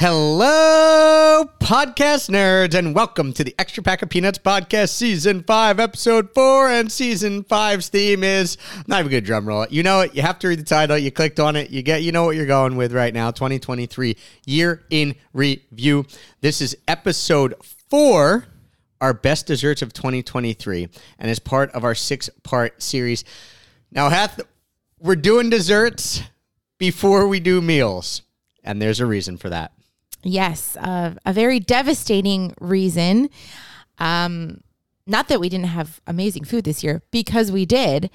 Hello, podcast nerds, and welcome to the Extra Pack of Peanuts podcast, season five, episode four. And season five's theme is not even a good drum roll. You know it. You have to read the title. You clicked on it. You get. You know what you're going with right now. 2023 year in review. This is episode four, our best desserts of 2023, and as part of our six part series. Now, Hath, we're doing desserts before we do meals, and there's a reason for that. Yes, uh, a very devastating reason. Um, not that we didn't have amazing food this year, because we did,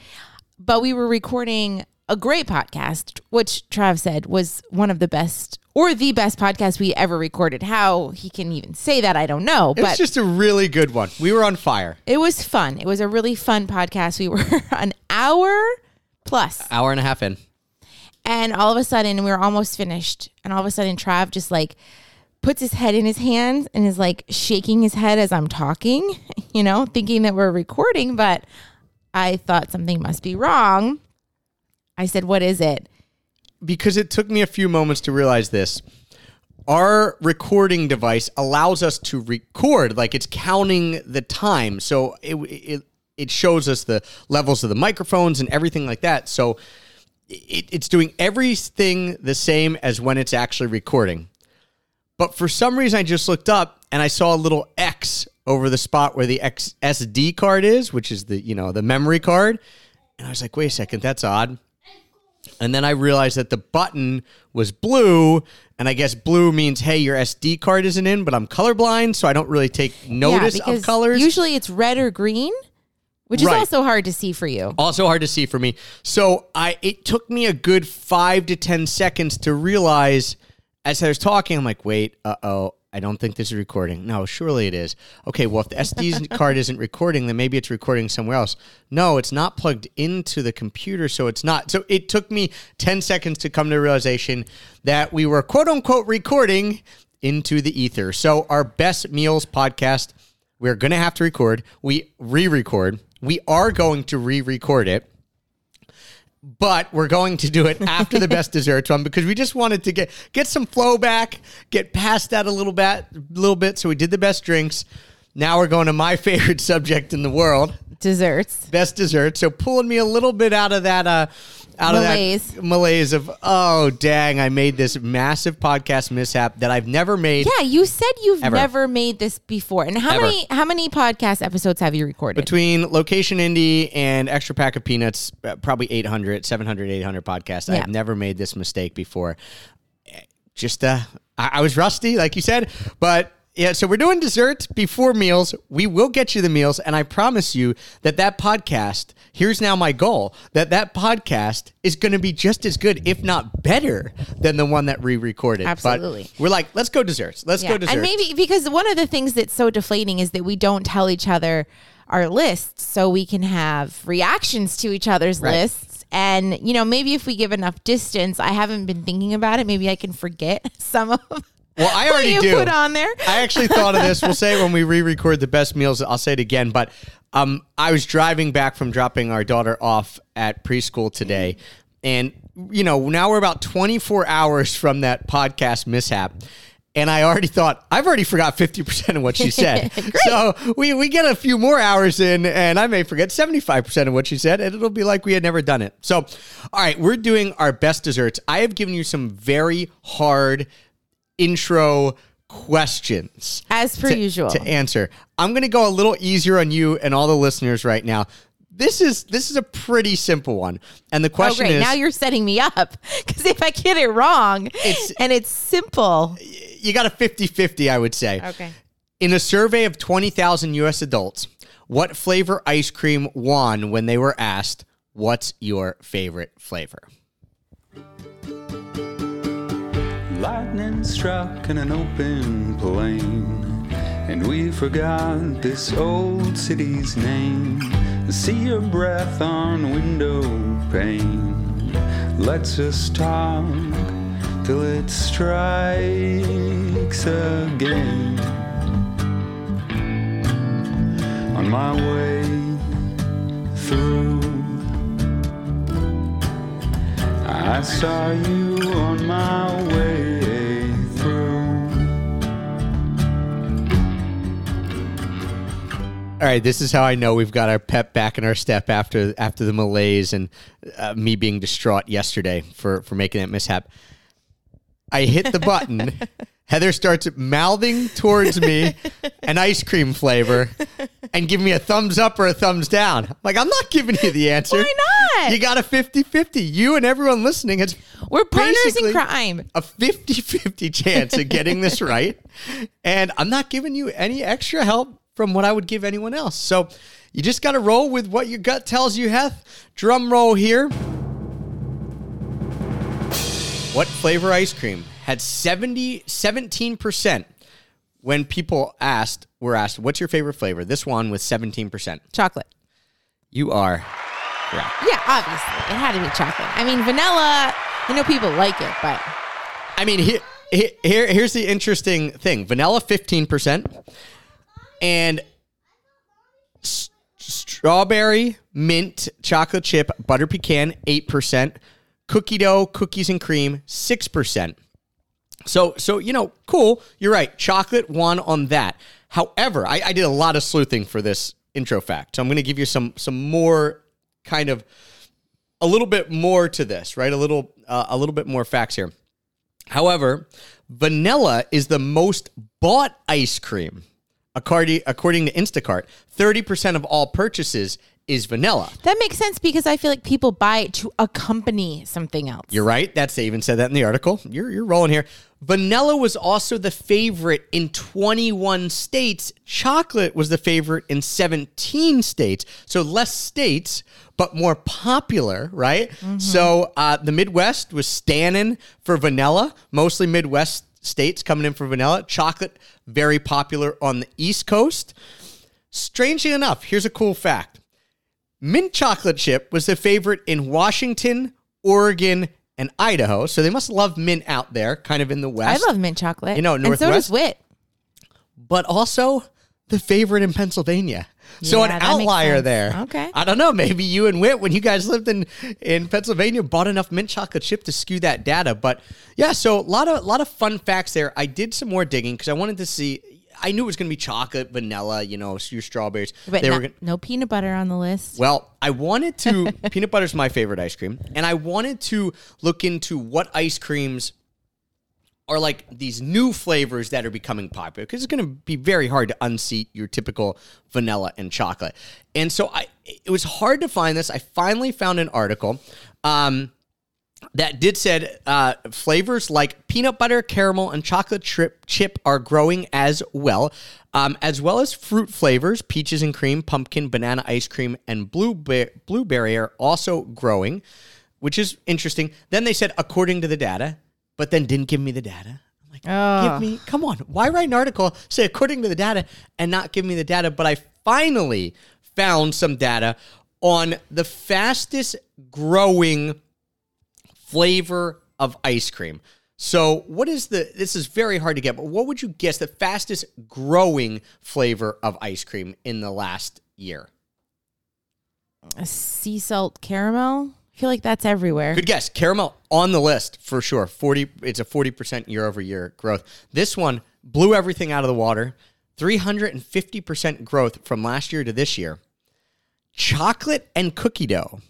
but we were recording a great podcast, which Trav said was one of the best or the best podcast we ever recorded. How he can even say that, I don't know. It was just a really good one. We were on fire. it was fun. It was a really fun podcast. We were an hour plus. Hour and a half in. And all of a sudden, we were almost finished. And all of a sudden, Trav just like puts his head in his hands and is like shaking his head as I'm talking, you know, thinking that we're recording. But I thought something must be wrong. I said, What is it? because it took me a few moments to realize this. Our recording device allows us to record, like it's counting the time. So it, it, it shows us the levels of the microphones and everything like that. So it, it's doing everything the same as when it's actually recording. But for some reason, I just looked up and I saw a little X over the spot where the X SD card is, which is the you know the memory card. And I was like, wait a second, that's odd. And then I realized that the button was blue, and I guess blue means hey, your SD card isn't in, but I'm colorblind, so I don't really take notice yeah, of colors. Usually it's red or green, which is Right. also hard to see for you. also hard to see for me. So I it took me a good five to ten seconds to realize as I was talking, I'm like, wait, uh oh, I don't think this is recording. No, surely it is. Okay, well if the SD card isn't recording, then maybe it's recording somewhere else. No, it's not plugged into the computer, so it's not. So it took me ten seconds to come to the realization that we were quote unquote recording into the ether. So our best meals podcast we're going to have to record. We re record. We are going to re record it. But we're going to do it after the best desserts one because we just wanted to get get some flow back, get past that a little bit, little bit. So we did the best drinks. Now we're going to my favorite subject in the world, Desserts. best dessert. So pulling me a little bit out of that uh out Malaise. of that malaise of oh dang, I made this massive podcast mishap that I've never made. Yeah, you said you've Ever. never made this before. And how Ever. many how many podcast episodes have you recorded? Between Location Indie and Extra Pack of Peanuts, uh, probably 800, 700, 800 podcasts. Yeah. I've never made this mistake before. Just, uh, I, I was rusty, like you said, but yeah, so we're doing dessert before meals. We will get you the meals, and I promise you that that podcast. Here's now my goal: that that podcast is going to be just as good, if not better, than the one that we recorded. Absolutely. But we're like, let's go desserts. Let's go desserts. And maybe because one of the things that's so deflating is that we don't tell each other our lists so we can have reactions to each other's Right. lists. And, you know, maybe if we give enough distance, I haven't been thinking about it. Maybe I can forget some of Well, I what already you do. put on there. I actually thought of this. We'll say it when we re-record the best meals. I'll say it again, but um, I was driving back from dropping our daughter off at preschool today, and you know now we're about 24 hours from that podcast mishap. And I already thought I've already forgot 50% of what she said. so we, we get a few more hours in and I may forget 75% of what she said and it'll be like we had never done it. So all right, we're doing our best desserts. I have given you some very hard intro questions As per to, usual. to answer. I'm going to go a little easier on you and all the listeners right now. This is this is a pretty simple one, and the Oh, question great. is: Now you're setting me up. Because if I get it wrong It's- and it's simple. you got a 50-50, I would say. Okay. In a survey of 20,000 U.S. adults, what flavor ice cream won when they were asked, "What's your favorite flavor?" Lightning struck in an open plain, and we forgot this old city's name. See your breath on window pane. Let's just talk till it strikes again. On my way through. I saw you on my way All right, this is how I know we've got our pep back in our step after after the malaise and uh, me being distraught yesterday for for making that mishap. I hit the button. Heather starts mouthing towards me an ice cream flavor and give me a thumbs up or a thumbs down. I'm like, I'm not giving you the answer. Why not? You got a 50 50. You and everyone listening has We're partners in crime. a 50 50 chance of getting this right. And I'm not giving you any extra help from what I would give anyone else. So you just got to roll with what your gut tells you, Heth. Drum roll here. What flavor ice cream had 70, 17% when people asked, were asked, what's your favorite flavor? This one with 17%. Chocolate. You are correct. Yeah, obviously. It had to be chocolate. I mean, vanilla, I know people like it, but I mean, here, here, here's the interesting thing: vanilla fifteen percent, and s- strawberry, mint, chocolate chip, butter pecan eight percent, cookie dough, cookies and cream six percent. So, so you know, cool. You're right. Chocolate won on that. However, I, I did a lot of sleuthing for this intro fact, so I'm going to give you some some more kind of a little bit more to this, right? A little uh, a little bit more facts here. However, vanilla is the most bought ice cream. According, according to Instacart, 30% of all purchases is vanilla. that makes sense because I feel like people buy it to accompany something else. You're right. That's they even said that in the article. You're you're rolling here. Vanilla was also the favorite in 21 states. Chocolate was the favorite in 17 states. So less states, but more popular, right? So uh, the Midwest was standing for vanilla. Mostly Midwest states coming in for vanilla. Chocolate very popular on the East Coast. Strangely enough, here's a cool fact. Mint chocolate chip was the favorite in Washington, Oregon, and Idaho. So they must love mint out there, kind of in the West. I love mint chocolate. You know, and so does Whit. but also the favorite in Pennsylvania. So Yeah, an outlier there. Okay. I don't know. Maybe you and Whit, when you guys lived in in Pennsylvania, bought enough mint chocolate chip to skew that data. But yeah, so a lot of a lot of fun facts there. I did some more digging because I wanted to see. I knew it was going to be chocolate, vanilla, you know, your strawberries. But they no, were gonna, no peanut butter on the list. well, I wanted to. peanut butter is my favorite ice cream, and I wanted to look into what ice creams are like these new flavors that are becoming popular because it's going to be very hard to unseat your typical vanilla and chocolate. And so I, it was hard to find this. I finally found an article. Um, that did said uh, flavors like peanut butter, caramel, and chocolate chip, chip are growing as well, um, as well as fruit flavors, peaches and cream, pumpkin, banana ice cream, and blueberry, blueberry are also growing, which is interesting. Then they said according to the data, but then didn't give me the data. I'm like, Oh. give me, come on, why write an article say according to the data and not give me the data? But I finally found some data on the fastest growing flavor of ice cream. So, what is the this is very hard to get, but what would you guess the fastest growing flavor of ice cream in the last year? A sea salt caramel. I feel like that's everywhere. Good guess. Caramel on the list for sure. 40 it's a 40% year over year growth. This one blew everything out of the water. 350% growth from last year to this year. Chocolate and cookie dough.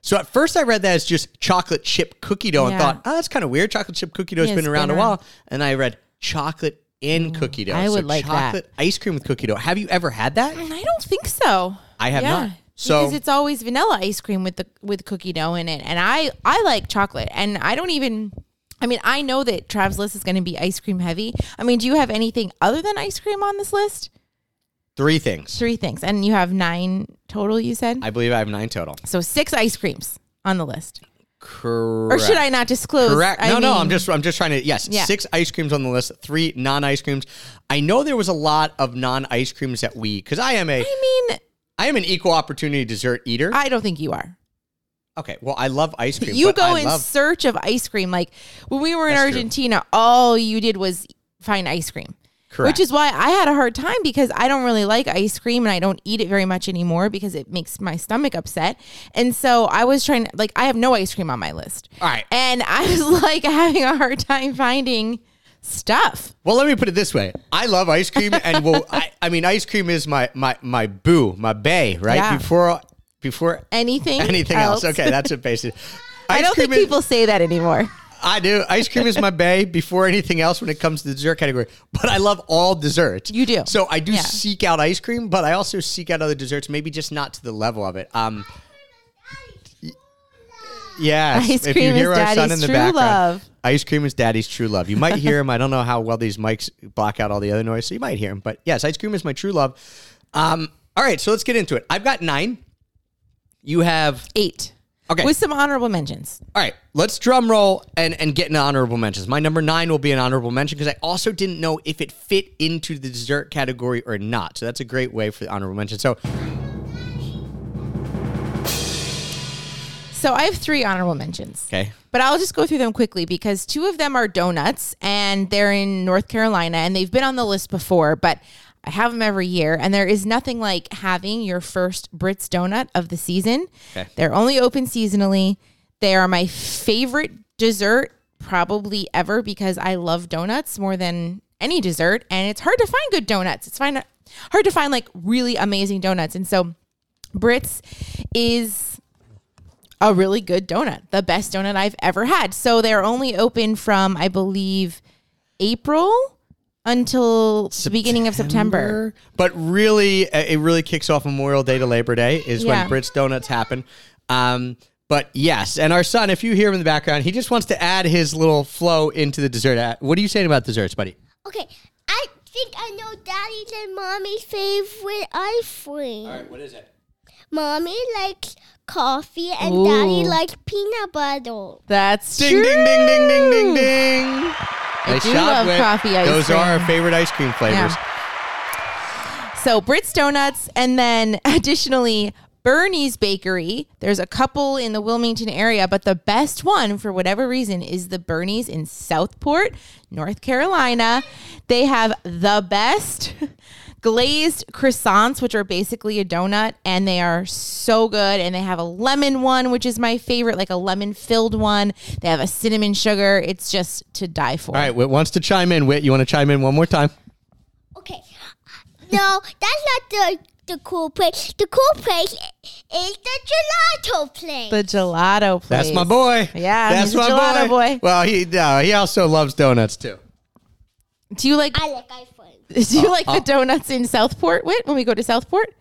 So at first I read that as just chocolate chip cookie dough and thought, oh, that's kind of weird. Chocolate chip cookie dough has been around been a while. And I read chocolate in mm, cookie dough. I So would like that. chocolate ice cream with cookie dough. Have you ever had that? Mm, I don't think so. I have yeah. not. So because it's always vanilla ice cream with the with cookie dough in it, and I I like chocolate, and I don't even. I mean, I know that Trav's list is going to be ice cream heavy. I mean, do you have anything other than ice cream on this list? three things. Three things, and you have nine total. You said I believe I have nine total. so. Six ice creams on the list, Correct. or should I not disclose? Correct. I No, no. mean- I'm just I'm just trying to yes, Yeah. six ice creams on the list, three non ice creams. I know there was a lot of non ice creams that we because I am a I mean, I am an equal opportunity dessert eater. I don't think you are. okay, well I love ice cream. You go I in love, search of ice cream. Like when we were in That's true. Argentina, all you did was find ice cream. correct. Which is why I had a hard time because I don't really like ice cream and I don't eat it very much anymore because it makes my stomach upset. And so I was trying like, I have no ice cream on my list. all right. And I was like having a hard time finding stuff. Well, let me put it this way: I love ice cream, and well, I, I mean, ice cream is my my my boo, my bay, right? Yeah. Before before Anything? anything else. Okay, that's it. Basically, I don't think is- people say that anymore. I do. Ice cream is my bay before anything else when it comes to the dessert category. But I love all desserts. You do. So I do Yeah. seek out ice cream, but I also seek out other desserts, maybe just not to the level of it. Um. Yes, Ice if cream you is hear our son daddy's in the true background, love. ice cream is daddy's true love. You might hear him. I don't know how well these mics block out all the other noise, so you might hear him. But yes, ice cream is my true love. Um. All right, so let's get into it. I've got nine. You have Eight. Okay. With some honorable mentions. all right, let's drum roll and, and get into honorable mentions. My number nine will be an honorable mention because I also didn't know if it fit into the dessert category or not. So that's a great way for the honorable mention. So, So I have three honorable mentions. okay. But I'll just go through them quickly because two of them are donuts and they're in North Carolina and they've been on the list before, but I have them every year. And there is nothing like having your first Britt's donut of the season. Okay. They're only open seasonally. They are my favorite dessert probably ever because I love donuts more than any dessert. And it's hard to find good donuts. It's fine, hard to find like really amazing donuts. And so Britt's is a really good donut, the best donut I've ever had. So they're only open from, I believe, April until the beginning of September. But really, uh, it really kicks off Memorial Day to Labor Day is Yeah. when Britt's Donuts happen. Um, but yes, and our son, if you hear him in the background, he just wants to add his little flow into the dessert. Uh, What are you saying about desserts, buddy? Okay, I think I know Daddy's and Mommy's favorite ice cream. All right, what is it? Mommy likes coffee and Ooh. Daddy likes peanut butter. That's Ding, true. ding, ding, ding, ding, ding, ding. Nice do love Whit. coffee ice Those are our favorite ice cream flavors. So Britt's Donuts, and then additionally Bernie's Bakery. There's a couple in the Wilmington area, but the best one for whatever reason is the Bernie's in Southport, North Carolina. They have the best glazed croissants, which are basically a donut, and they are so good. And they have a lemon one, which is my favorite, like a lemon filled one. They have a cinnamon sugar. It's just to die for. All right, Whit wants to chime in. Whit, you want to chime in one more time? Okay, no, that's not the the cool place. The cool place is the gelato place. The gelato place. That's my boy. Yeah, that's he's my gelato boy. Well, he no, he also loves donuts too. Do you like I like ice cream. Do you like the donuts in Southport, Whit, when we go to Southport?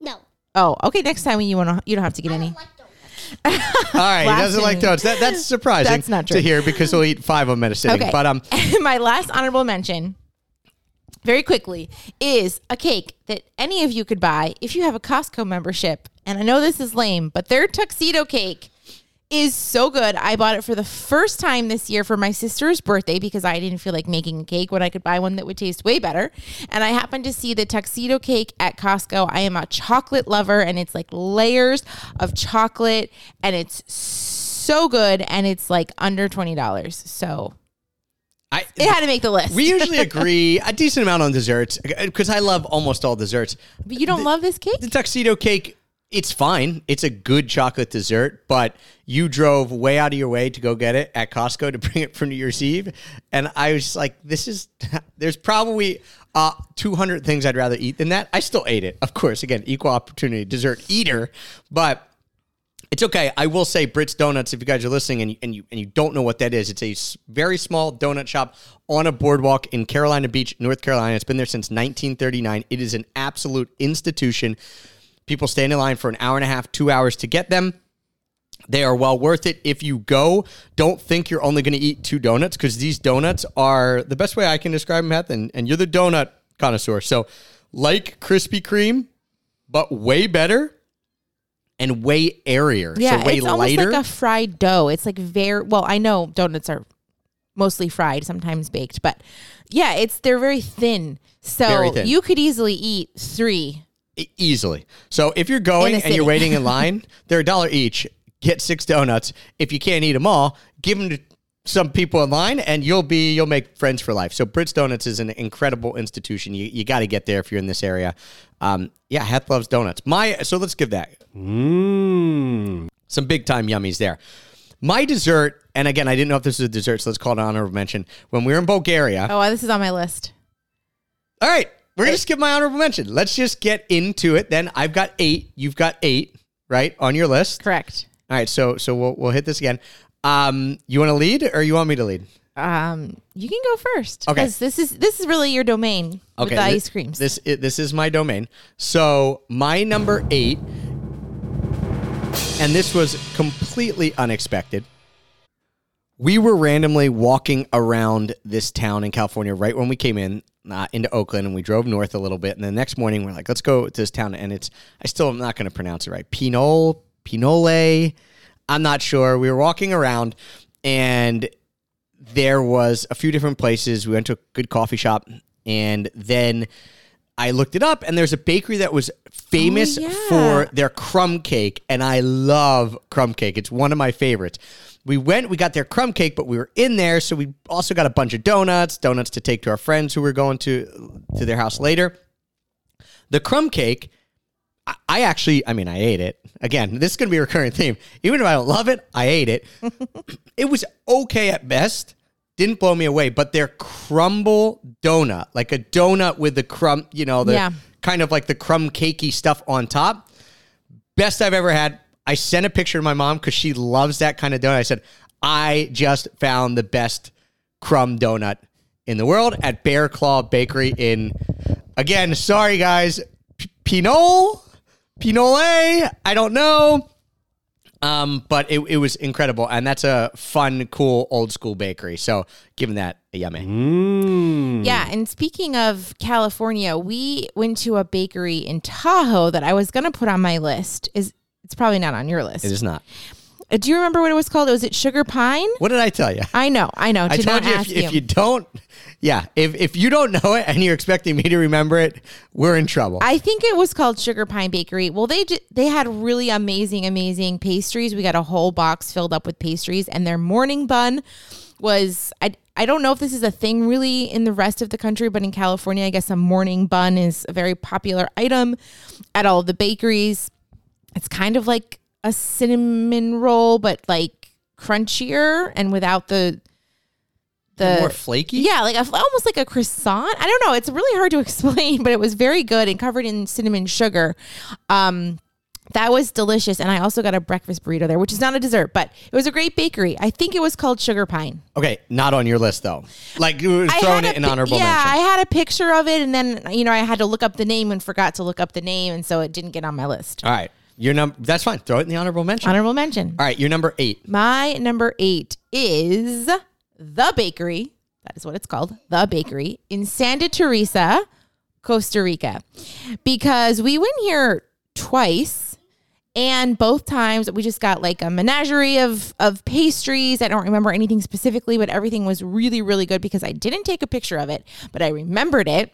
No, Oh, okay. Next time you want to, you don't have to get I any. don't like donuts. All right, he doesn't like Blasphemy. donuts. That, that's surprising That's not to true. hear because he'll eat five of them at a sitting. Okay. But um, my last honorable mention, very quickly, is a cake that any of you could buy if you have a Costco membership. And I know this is lame, but their tuxedo cake is so good. I bought it for the first time this year for my sister's birthday because I didn't feel like making a cake when I could buy one that would taste way better. And I happened to see the tuxedo cake at Costco. I am a chocolate lover and it's like layers of chocolate and it's so good and it's like under $20. So I it had to make the list. we usually agree a decent amount on desserts because I love almost all desserts. but you don't love this cake? The tuxedo cake, it's fine. It's a good chocolate dessert, but you drove way out of your way to go get it at Costco to bring it for New Year's Eve, and I was like, "This is." There's probably uh, 200 things I'd rather eat than that. I still ate it, of course. Again, equal opportunity dessert eater, but. It's okay. I will say Britt's Donuts. If you guys are listening and and you and you don't know what that is, it's a very small donut shop on a boardwalk in Carolina Beach, North Carolina. It's been there since 1939. It is an absolute institution. People stand in line for an hour and a half, two hours to get them. They are well worth it. If you go, don't think you're only going to eat two donuts because these donuts are the best way I can describe them, Beth, and, and you're the donut connoisseur. So, like Krispy Kreme, but way better and way airier. Yeah, so way it's almost lighter. like a fried dough. It's like very well. I know donuts are mostly fried, sometimes baked, but yeah, it's they're very thin. So Very thin. you could easily eat three. E- easily. So if you're going and you're waiting in line, they're a dollar each. Get six donuts. If you can't eat them all, give them to some people in line, and you'll be you'll make friends for life. So Britt's Donuts is an incredible institution. You you got to get there if you're in this area. Um, yeah, Heth loves donuts. My so let's give that Mmm. some big time yummies there. My dessert and again, I didn't know if this was a dessert, so let's call it an honorable mention. When we were in Bulgaria, Oh, this is on my list. all right, we're gonna skip my honorable mention. Let's just get into it. Then I've got eight. You've got eight, right, on your list. Correct. All right, so so we'll we'll hit this again. Um, you want to lead or you want me to lead? Um, you can go first. Okay. 'cause This is this is really your domain with the thi- ice creams. This this is my domain. So my number eight, and this was completely unexpected. We were randomly walking around this town in California right when we came in uh, into Oakland, and we drove north a little bit. And the next morning, we're like, "Let's go to this town." And it's I still am not going to pronounce it right. Pinole, Pinole. I'm not sure. We were walking around, and there was a few different places. We went to a good coffee shop, and then I looked it up, and there's a bakery that was famous Oh, yeah. for their crumb cake, and I love crumb cake. It's one of my favorites. We went, we got their crumb cake, but we were in there, so we also got a bunch of donuts, donuts to take to our friends who were going to to their house later. The crumb cake, I- I actually, I mean, I ate it. Again, this is going to be a recurring theme. Even if I don't love it, I ate it. it was okay at best. Didn't blow me away, but their crumble donut, like a donut with the crumb, you know, the Yeah. kind of like the crumb cakey stuff on top. Best I've ever had. I sent a picture to my mom because she loves that kind of donut. I said, I just found the best crumb donut in the world at Bear Claw Bakery in, again, sorry guys, P- Pinole, Pinole, I don't know. Um, but it, it was incredible, and that's a fun, cool, old school bakery. So, given that a yummy. Mm. Yeah, and speaking of California, we went to a bakery in Tahoe that I was going to put on my list. Is it's probably not on your list. It is not. Uh, Do you remember what it was called? Was it Sugar Pine? What did I tell you? I know, I know. I told not you if, ask if you don't, yeah, if if you don't know it and you're expecting me to remember it, we're in trouble. I think it was called Sugar Pine Bakery. Well, they they had really amazing, amazing pastries. We got a whole box filled up with pastries, and their morning bun was I I don't know if this is a thing really in the rest of the country, but in California, I guess a morning bun is a very popular item at all the bakeries. It's kind of like a cinnamon roll, but like crunchier and without the the More flaky. yeah, like a, almost like a croissant. I don't know. It's really hard to explain, but it was very good and covered in cinnamon sugar. Um, that was delicious. And I also got a breakfast burrito there, which is not a dessert, but it was a great bakery. I think it was called Sugar Pine. Okay, not on your list though. Like you were throwing it in honorable yeah, I had a picture of it, and then you know I had to look up the name and forgot to look up the name, and so it didn't get on my list. All right, your number. That's fine. Throw it in the honorable mention. Honorable mention. All right, your number eight. My number eight is The Bakery. That is what it's called. The Bakery in Santa Teresa, Costa Rica. Because we went here twice and both times we just got like a menagerie of of pastries. I don't remember anything specifically, but everything was really really good because I didn't take a picture of it, but I remembered it.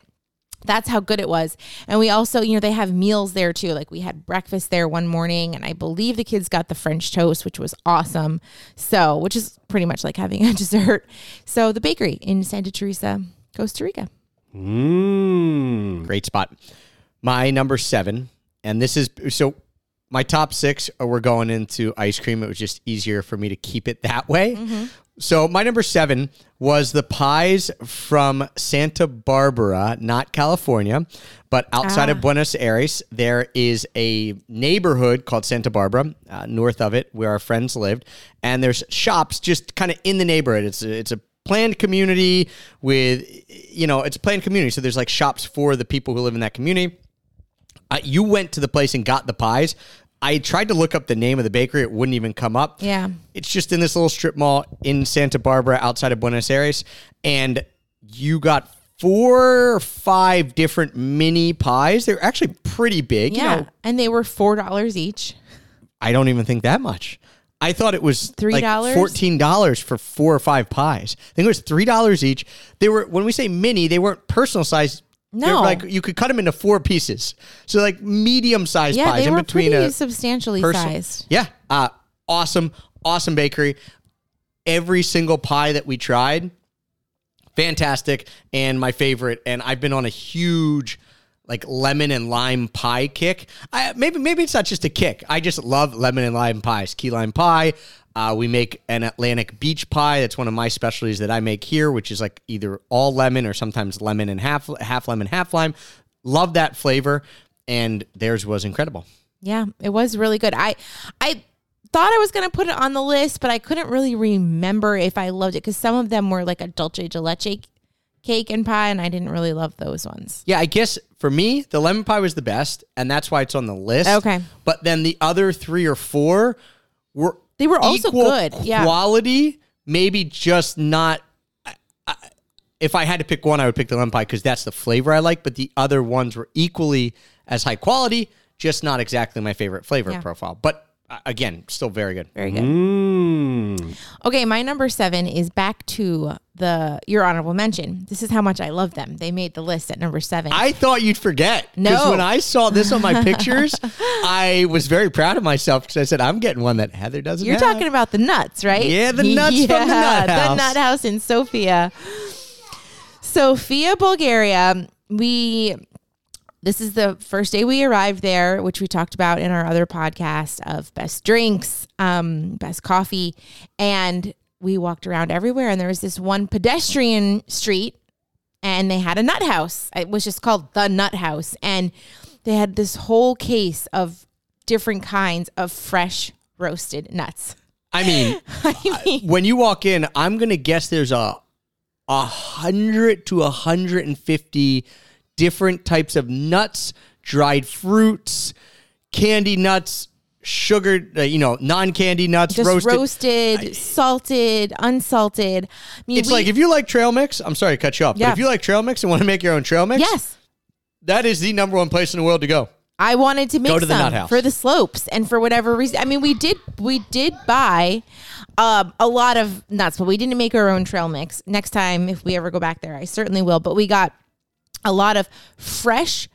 That's how good it was. And we also, you know, they have meals there too. Like we had breakfast there one morning, and I believe the kids got the French toast, which was awesome. So, which is pretty much like having a dessert. So, the bakery in Santa Teresa, Costa Rica. Mm. Great spot. My number seven, and this is so. My top six were going into ice cream. It was just easier for me to keep it that way. So my number seven was the pies from Santa Barbara, not California, but outside of Buenos Aires. There is a neighborhood called Santa Barbara, uh, north of it, where our friends lived, and there's shops just kind of in the neighborhood. It's a, it's a planned community with, you know, it's a planned community. So there's like shops for the people who live in that community. Uh, you went to the place and got the pies. I tried to look up the name of the bakery; it wouldn't even come up. Yeah. It's just in this little strip mall in Santa Barbara outside of Buenos Aires. And you got four or five different mini pies. They're actually pretty big. Yeah. You know, and they were $4 each. I don't even think that much. I thought it was $3? like fourteen dollars for four or five pies. I think it was three dollars each. They were when we say mini, they weren't personal size. They're No. like you could cut them into four pieces. So like medium sized Yeah, pies they in were between pretty a substantially person- sized. Yeah. Uh, awesome, awesome bakery. Every single pie that we tried, fantastic, and my favorite. And I've been on a huge like lemon and lime pie kick. I, maybe maybe it's not just a kick. I just love lemon and lime pies. Key lime pie. Uh, we make an Atlantic beach pie. That's one of my specialties that I make here, which is like either all lemon or sometimes lemon and half half lemon, half lime. Love that flavor, and theirs was incredible. Yeah, it was really good. I I thought I was going to put it on the list, but I couldn't really remember if I loved it because some of them were like a dulce de leche cake and pie, and I didn't really love those ones. Yeah, I guess for me, the lemon pie was the best, and that's why it's on the list. Okay. But then the other three or four were They were also good, yeah. Quality, maybe just not. I- I- If I had to pick one, I would pick the lemon pie because that's the flavor I like. But the other ones were equally as high quality, just not exactly my favorite flavor Yeah. profile. But Uh, again, still very good. Very good. Mmm. Okay, my number seven is back to the your honorable mention. This is how much I love them. They made the list at number seven. I thought you'd forget. Because No. when I saw this on my pictures, I was very proud of myself because I said, I'm getting one that Heather doesn't You're have." talking about the nuts, right? Yeah, the nuts from the Nut house. The nut house in Sofia. Sofia, Bulgaria. We this is the first day we arrived there, which we talked about in our other podcast of best drinks, um, best coffee, and we walked around everywhere. And there was this one pedestrian street, and they had a nut house. It was just called the Nut House, and they had this whole case of different kinds of fresh roasted nuts. I mean, I mean, when you walk in, I'm gonna guess there's a a hundred to a hundred and fifty different types of nuts, dried fruits, candy nuts, sugared, uh, you know, non-candy nuts, just roasted. roasted, salted, unsalted. I mean, It's we- like if you like trail mix. I'm sorry to cut you off, Yeah. but if you like trail mix and want to make your own trail mix, yes, that is the number one place in the world to go. I wanted to make to some House. for the slopes, and for whatever reason, I mean, we did we did buy um, a lot of nuts, but we didn't make our own trail mix. Next time, if we ever go back there, I certainly will. But we got a lot of fresh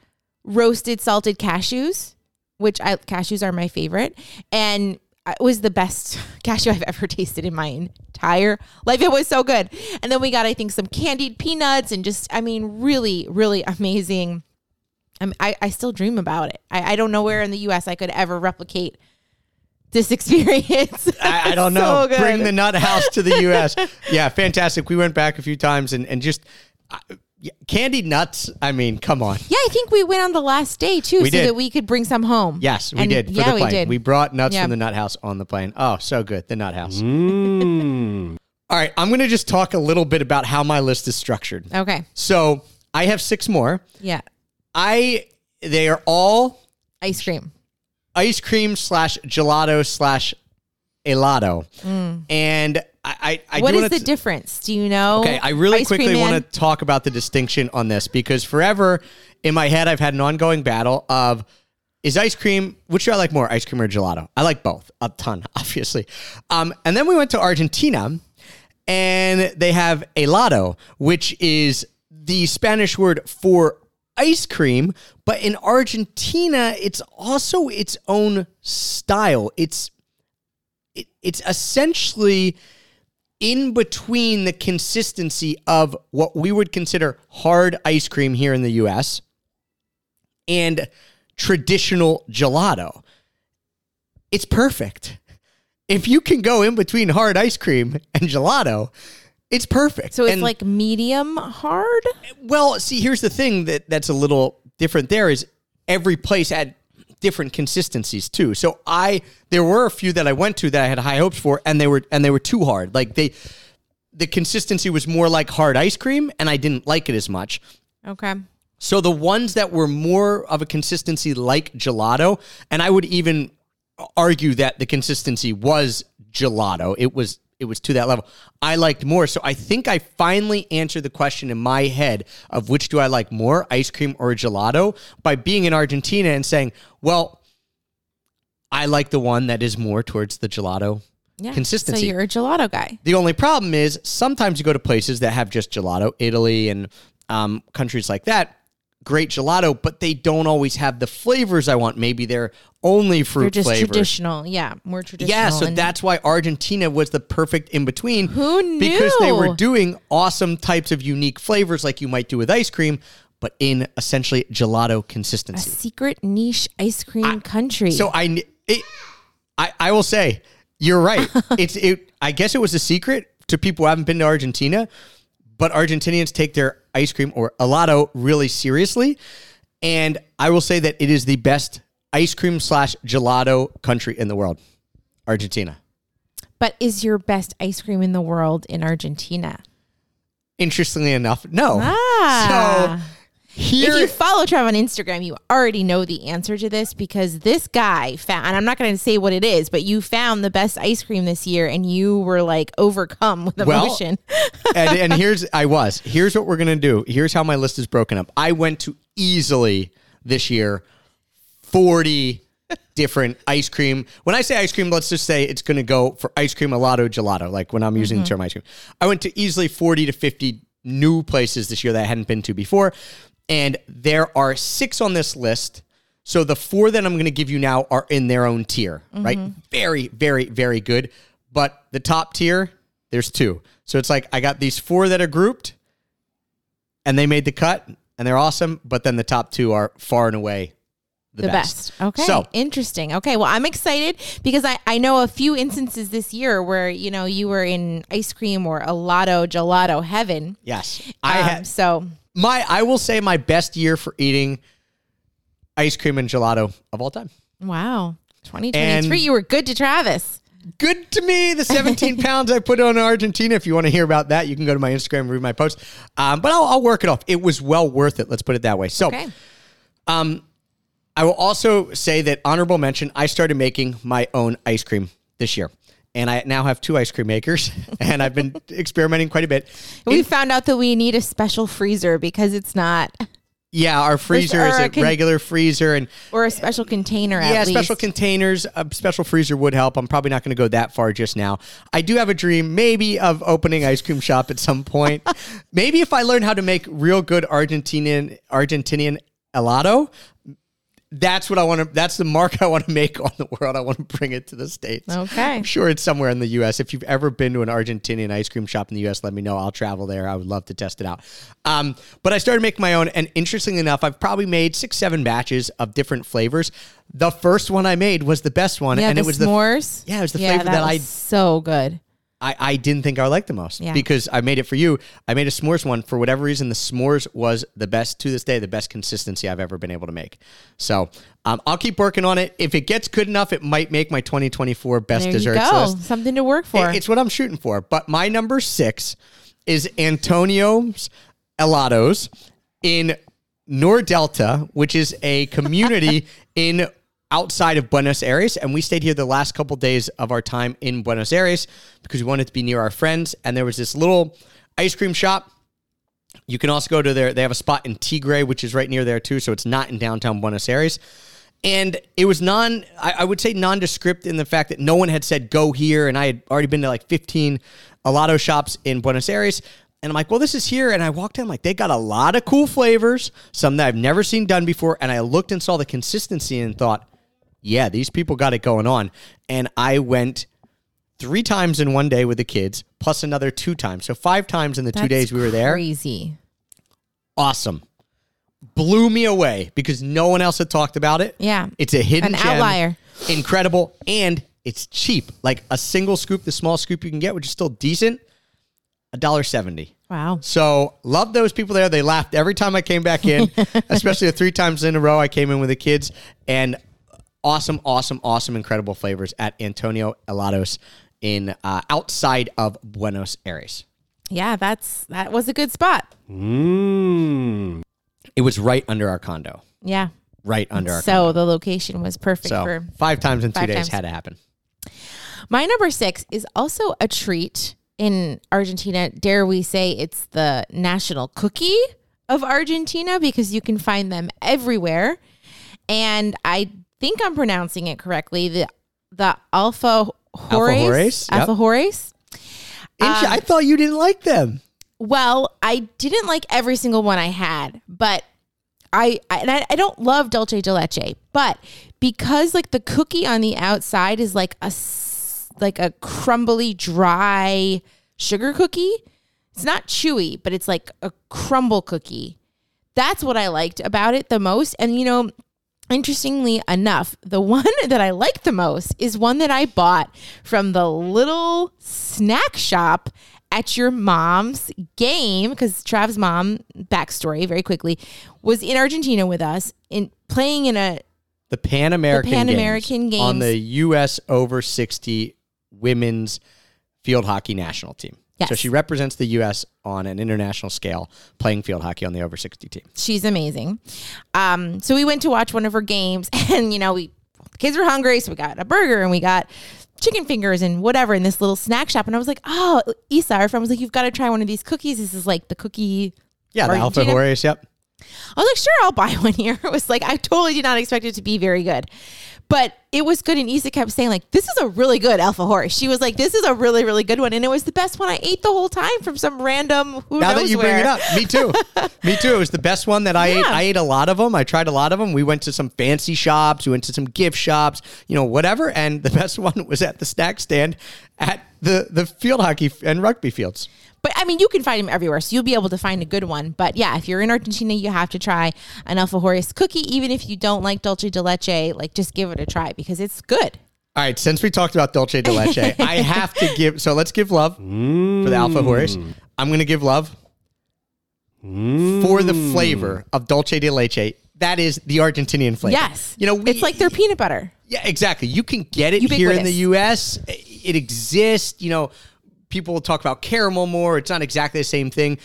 roasted salted cashews, which I cashews are my favorite, and it was the best cashew I've ever tasted in my entire life. It was so good. And then we got, I think, some candied peanuts and just, I mean, really, really amazing. I, mean, I, I still dream about it. I, I don't know where in the U.S. I could ever replicate this experience. I, I don't So know. good. Bring the nut house to the U.S. yeah, fantastic. We went back a few times and and just uh, yeah, candied nuts. I mean, come on. Yeah, I think we went on the last day too, We so did. that we could bring some home. Yes, we And- did for yeah, the plane. we did. We brought nuts Yeah. from the nut house on the plane. Oh, so good. The nut house. Mmm. All right, I'm going to just talk a little bit about how my list is structured. okay. So I have six more. Yeah, I they are all ice cream. ice cream slash gelato slash helado, mm. and I I, I. What is the t- difference? Do you know? Okay, I really Ice quickly want to talk about the distinction on this because forever in my head I've had an ongoing battle of is ice cream which do I like more, ice cream or gelato? I like both a ton, obviously. Um, and then we went to Argentina and they have helado, which is the Spanish word for ice cream, but in Argentina it's also its own style. It's it, it's essentially in between the consistency of what we would consider hard ice cream here in the US and traditional gelato. It's perfect. If you can go in between hard ice cream and gelato, it's perfect. So it's And- like medium hard. well, see, here's the thing that that's a little different. There is every place had different consistencies too. So I there were a few that I went to that I had high hopes for, and they were and they were too hard. Like they, the consistency was more like hard ice cream, and I didn't like it as much. Okay. So the ones that were more of a consistency like gelato, and I would even argue that the consistency was gelato. It was it was to that level. I liked more. So I think I finally answered the question in my head of which do I like more, ice cream or gelato, by being in Argentina and saying, well, I like the one that is more towards the gelato Yeah. consistency. So you're a gelato guy. The only problem is sometimes you go to places that have just gelato, Italy and um, countries like that. Great gelato, but they don't always have the flavors I want. Maybe they're only fruit They're just flavors. traditional. Yeah, more traditional. Yeah, so and- that's why Argentina was the perfect in between. Who knew? Because they were doing awesome types of unique flavors like you might do with ice cream, but in essentially gelato consistency. a secret niche ice cream country. So I, it, I, I will say, You're right. it's it. I guess it was a secret to people who haven't been to Argentina, but Argentinians take their ice cream or gelato really seriously, and I will say that it is the best ice cream slash gelato country in the world. Argentina. But is your best ice cream in the world in Argentina? Interestingly enough, no. Ah. So here, if you follow Trev on Instagram, you already know the answer to this because this guy found, and I'm not going to say what it is, but you found the best ice cream this year and you were like overcome with Well, emotion. and, and here's I was. Here's what we're gonna do. Here's how my list is broken up. I went to easily this year 40 different ice cream. When I say ice cream, let's just say it's gonna go for ice cream, gelato, gelato. Like when I'm using the term ice cream, I went to easily 40 to 50 new places this year that I hadn't been to before, and there are six on this list. So the four that I'm going to give you now are in their own tier, right? Very, very, very good. But the top tier, there's two. So it's like I got these four that are grouped and they made the cut and they're awesome. But then the top two are far and away the, the best. best. Okay. So interesting. Okay. Well, I'm excited because I, I know a few instances this year where, you know, you were in ice cream or gelato, gelato heaven. yes, I Um, had so my, I will say my best year for eating ice cream and gelato of all time. wow. 2023, And- you were good to Travis. good to me. The 17 pounds I put on Argentina. If you want to hear about that, you can go to my Instagram and read my post. Um, but I'll, I'll work it off. It was well worth it. Let's put it that way. So, Okay. um, I will also say that honorable mention. I started making my own ice cream this year, and I now have two ice cream makers, and I've been experimenting quite a bit. We found out that we need a special freezer because it's not, Yeah, our freezer is a con- regular freezer, and or a special container at yeah, special containers, a special freezer would help. I'm probably not going to go that far just now. I do have a dream, maybe, of opening ice cream shop at some point. maybe if I learn how to make real good Argentinian Argentinian helado, that's what I want to. That's the mark I want to make on the world. I want to bring it to the states. Okay. I'm sure it's somewhere in the U.S. If you've ever been to an Argentinian ice cream shop in the U.S., let me know. I'll travel there. I would love to test it out. Um, but I started making my own, and interestingly enough, I've probably made six, seven batches of different flavors. The first one I made was the best one, yeah, and the it was the s'mores. yeah, it was the flavor that I- was so good. I, I didn't think I would like the most Yeah. because I made it for you. I made a s'mores one for whatever reason. The s'mores was the best to this day, the best consistency I've ever been able to make. So um, I'll keep working on it. If it gets good enough, it might make my 2024 best There you desserts go. list. Something to work for. It- It's what I'm shooting for. But my number six is Antonio's Helados in Nordelta, which is a community in outside of Buenos Aires. And we stayed here the last couple days of our time in Buenos Aires because we wanted to be near our friends. And there was this little ice cream shop. You can also go to their, they have a spot in Tigre, which is right near there too. So it's not in downtown Buenos Aires. And it was non, I, I would say nondescript in the fact that no one had said go here. And I had already been to like 15 helado shops in Buenos Aires. And I'm like, well, this is here. And I walked in, like, they got a lot of cool flavors, some that I've never seen done before. And I looked and saw the consistency and thought, yeah, these people got it going on. And I went three times in one day with the kids, plus another two times. So five times in the two days we were there. Crazy. Awesome. Blew me away because no one else had talked about it. Yeah. It's a hidden An gem. outlier. Incredible. And it's cheap. Like a single scoop, the small scoop you can get, which is still decent, a dollar seventy. Wow. So love those people there. They laughed every time I came back in, especially the three times in a row I came in with the kids. And awesome, awesome, awesome, incredible flavors at Antonio Helados in uh, outside of Buenos Aires. Yeah, that's that was a good spot. Mmm. It was right under our condo. Yeah. Right under our So the location was perfect So for five times in two days times. had to happen. My number six is also a treat in Argentina. Dare we say it's the national cookie of Argentina because you can find them everywhere. And I think I'm pronouncing it correctly. The the alpha Alfajores, yep. Alfajores. Inch- um, I thought you didn't like them. Well, I didn't like every single one I had, but I, I and I, I don't love dulce de leche, but because like the cookie on the outside is like a like a crumbly, dry sugar cookie. It's not chewy, but it's like a crumble cookie. That's what I liked about it the most. And you know, interestingly enough, the one that I like the most is one that I bought from the little snack shop at your mom's game because Trav's mom, backstory very quickly, was in Argentina with us in playing in a The Pan American Pan American Games on the U.S. over 60 women's field hockey national team. Yes. So she represents the U.S. on an international scale playing field hockey on the over 60 team. she's amazing. Um, so we went to watch one of her games, and you know, we the kids were hungry, so we got a burger and we got chicken fingers and whatever in this little snack shop. And I was like, oh, Isa, our friend was like, you've got to try one of these cookies. This is like the cookie. Yeah, the Alfajores, yep. I was like, sure, I'll buy one here. It was like I totally did not expect it to be very good. But it was good, and Isa kept saying, like, this is a really good alfajor. She was like, this is a really, really good one. And it was the best one I ate the whole time from some random who Now knows that you where. bring it up, me too. me too. It was the best one that I ate. I ate a lot of them. I tried a lot of them. We went to some fancy shops. We went to some gift shops, you know, whatever. And the best one was at the snack stand at the, the field hockey and rugby fields. But I mean, you can find them everywhere, so you'll be able to find a good one. But yeah, if you're in Argentina, you have to try an Alfajores cookie, even if you don't like dulce de leche. Like, just give it a try because it's good. All right, since we talked about dulce de Leche, I have to give. So let's give love for the Alfajores. Mm. I'm going to give love for the flavor mm. of dulce de Leche. That is the Argentinian flavor. Yes, you know, we, it's like their peanut butter. Yeah, exactly. You can get it here in the U.S. It exists. You know, people talk about caramel more. It's not exactly the same thing.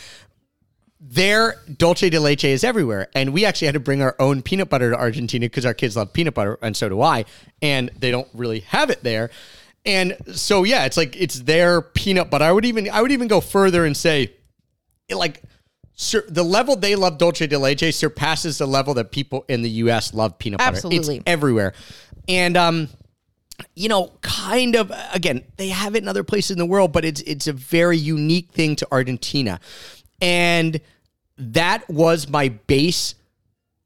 Their dulce de leche is everywhere, and we actually had to bring our own peanut butter to Argentina because our kids love peanut butter, and so do I. And they don't really have it there, and so yeah, it's like it's their peanut butter. I would even I would even go further and say, like sur- the level they love dulce de leche surpasses the level that people in the U.S. love peanut butter. Absolutely. it's everywhere, and um, you know, kind of again, they have it in other places in the world, but it's it's a very unique thing to Argentina. And that was my base.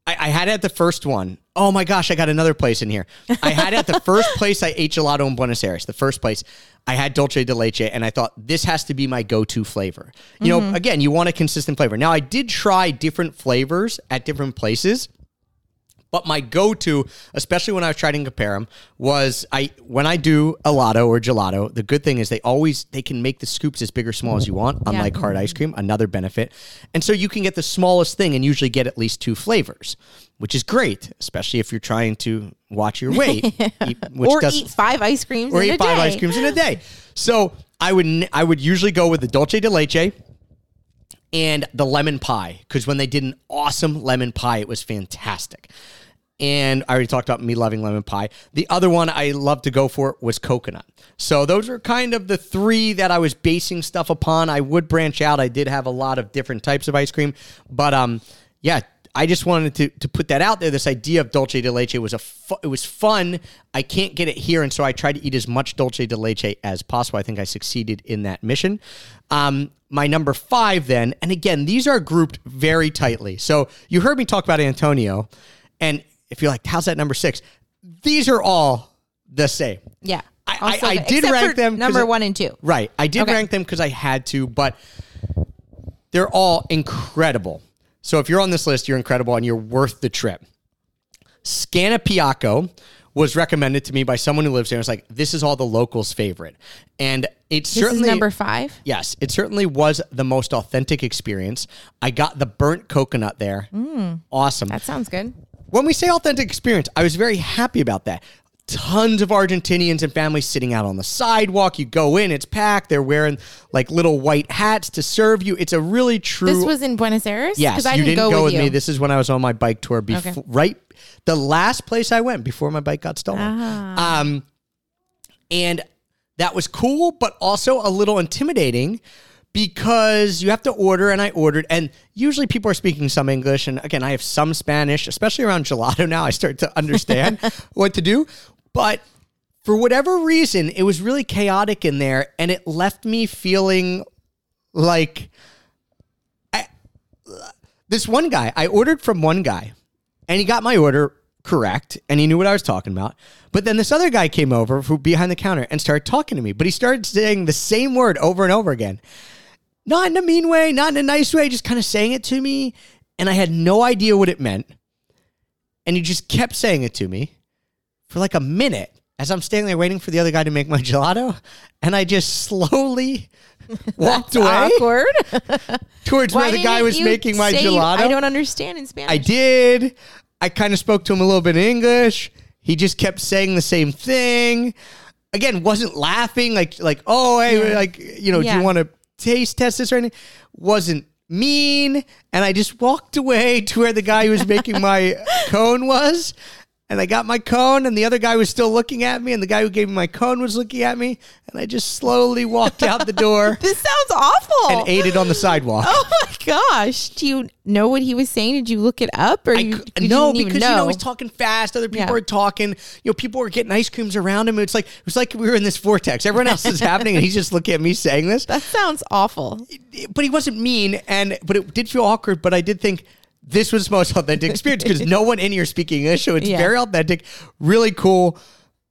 I, I had it at the first one. Oh my gosh, I got another place in here. I had it at the first place I ate gelato in Buenos Aires. The first place I had dulce de leche, and I thought this has to be my go-to flavor. You know, mm-hmm. again, you want a consistent flavor. Now I did try different flavors at different places. But my go-to, especially when I was trying to compare them, was I when I do helado or gelato. The good thing is they always they can make the scoops as big or small as you want, unlike hard ice cream. Another benefit, and so you can get the smallest thing and usually get at least two flavors, which is great, especially if you're trying to watch your weight, eat- which or does- eat five ice creams or in eat a five day. ice creams in a day. So I would I would usually go with the dulce de leche and the lemon pie because when they did an awesome lemon pie, it was fantastic. And I already talked about me loving lemon pie. The other one I love to go for was coconut. So those are kind of the three that I was basing stuff upon. I would branch out. I did have a lot of different types of ice cream, but um, yeah, I just wanted to to put that out there. This idea of dulce de leche was a fu- it was fun. I can't get it here, and so I tried to eat as much dulce de leche as possible. I think I succeeded in that mission. Um, my number five, then, and again, these are grouped very tightly. So you heard me talk about Antonio, and if you're like, how's that number six? These are all the same. Yeah. I- I- I did rank them number one and two. Right. I did Okay. rank them because I had to, but they're all incredible. So if you're on this list, you're incredible and you're worth the trip. Scannapieco was recommended to me by someone who lives there. It's like, this is all the locals' favorite. And it's certainly is number five. Yes, it certainly was the most authentic experience. I got the burnt coconut there. Mm. Awesome That sounds good. When we say authentic experience, I was very happy about that. Tons of Argentinians and families sitting out on the sidewalk. You go in, it's packed. They're wearing like little white hats to serve you. It's a really true. This was in Buenos Aires. yes, I you didn't, didn't go, with, you. me. This is when I was on my bike tour. Before, Okay. right, the last place I went before my bike got stolen. Ah. Um, and that was cool, but also a little intimidating because you have to order and I ordered and usually people are speaking some English and again I have some Spanish especially around gelato now I start to understand what to do but for whatever reason it was really chaotic in there and it left me feeling like I, this one guy I ordered from one guy and he got my order correct and he knew what I was talking about. But then this other guy came over from behind the counter and started talking to me, but he started saying the same word over and over again. Not in a mean way, not in a nice way, just kind of saying it to me. And I had no idea what it meant. and he just kept saying it to me for like a minute as I'm standing there waiting for the other guy to make my gelato, and I just slowly walked away Awkward. towards Why where the guy was making my gelato. I don't understand in Spanish. I did. I kind of spoke to him a little bit in English. He just kept saying the same thing. Again, wasn't laughing like like oh hey Yeah. like you know do you want to taste test this or anything? Wasn't mean, and I just walked away to where the guy who was making my cone was. And I got my cone, and the other guy was still looking at me, and the guy who gave me my cone was looking at me, and I just slowly walked out the door This sounds awful. and ate it on the sidewalk. Oh my gosh! Do you know what he was saying? Did you look it up, or I you, you no, because you know know he's talking fast. Other people Yeah. are talking. You know, people were getting ice creams around him. It's like it was like we were in this vortex. Everyone else is happening, and he's just looking at me saying this. That sounds awful. But he wasn't mean, and but it did feel awkward. But I did think this was the most authentic experience because no one in here speaking English, so it's Yeah. very authentic, really cool,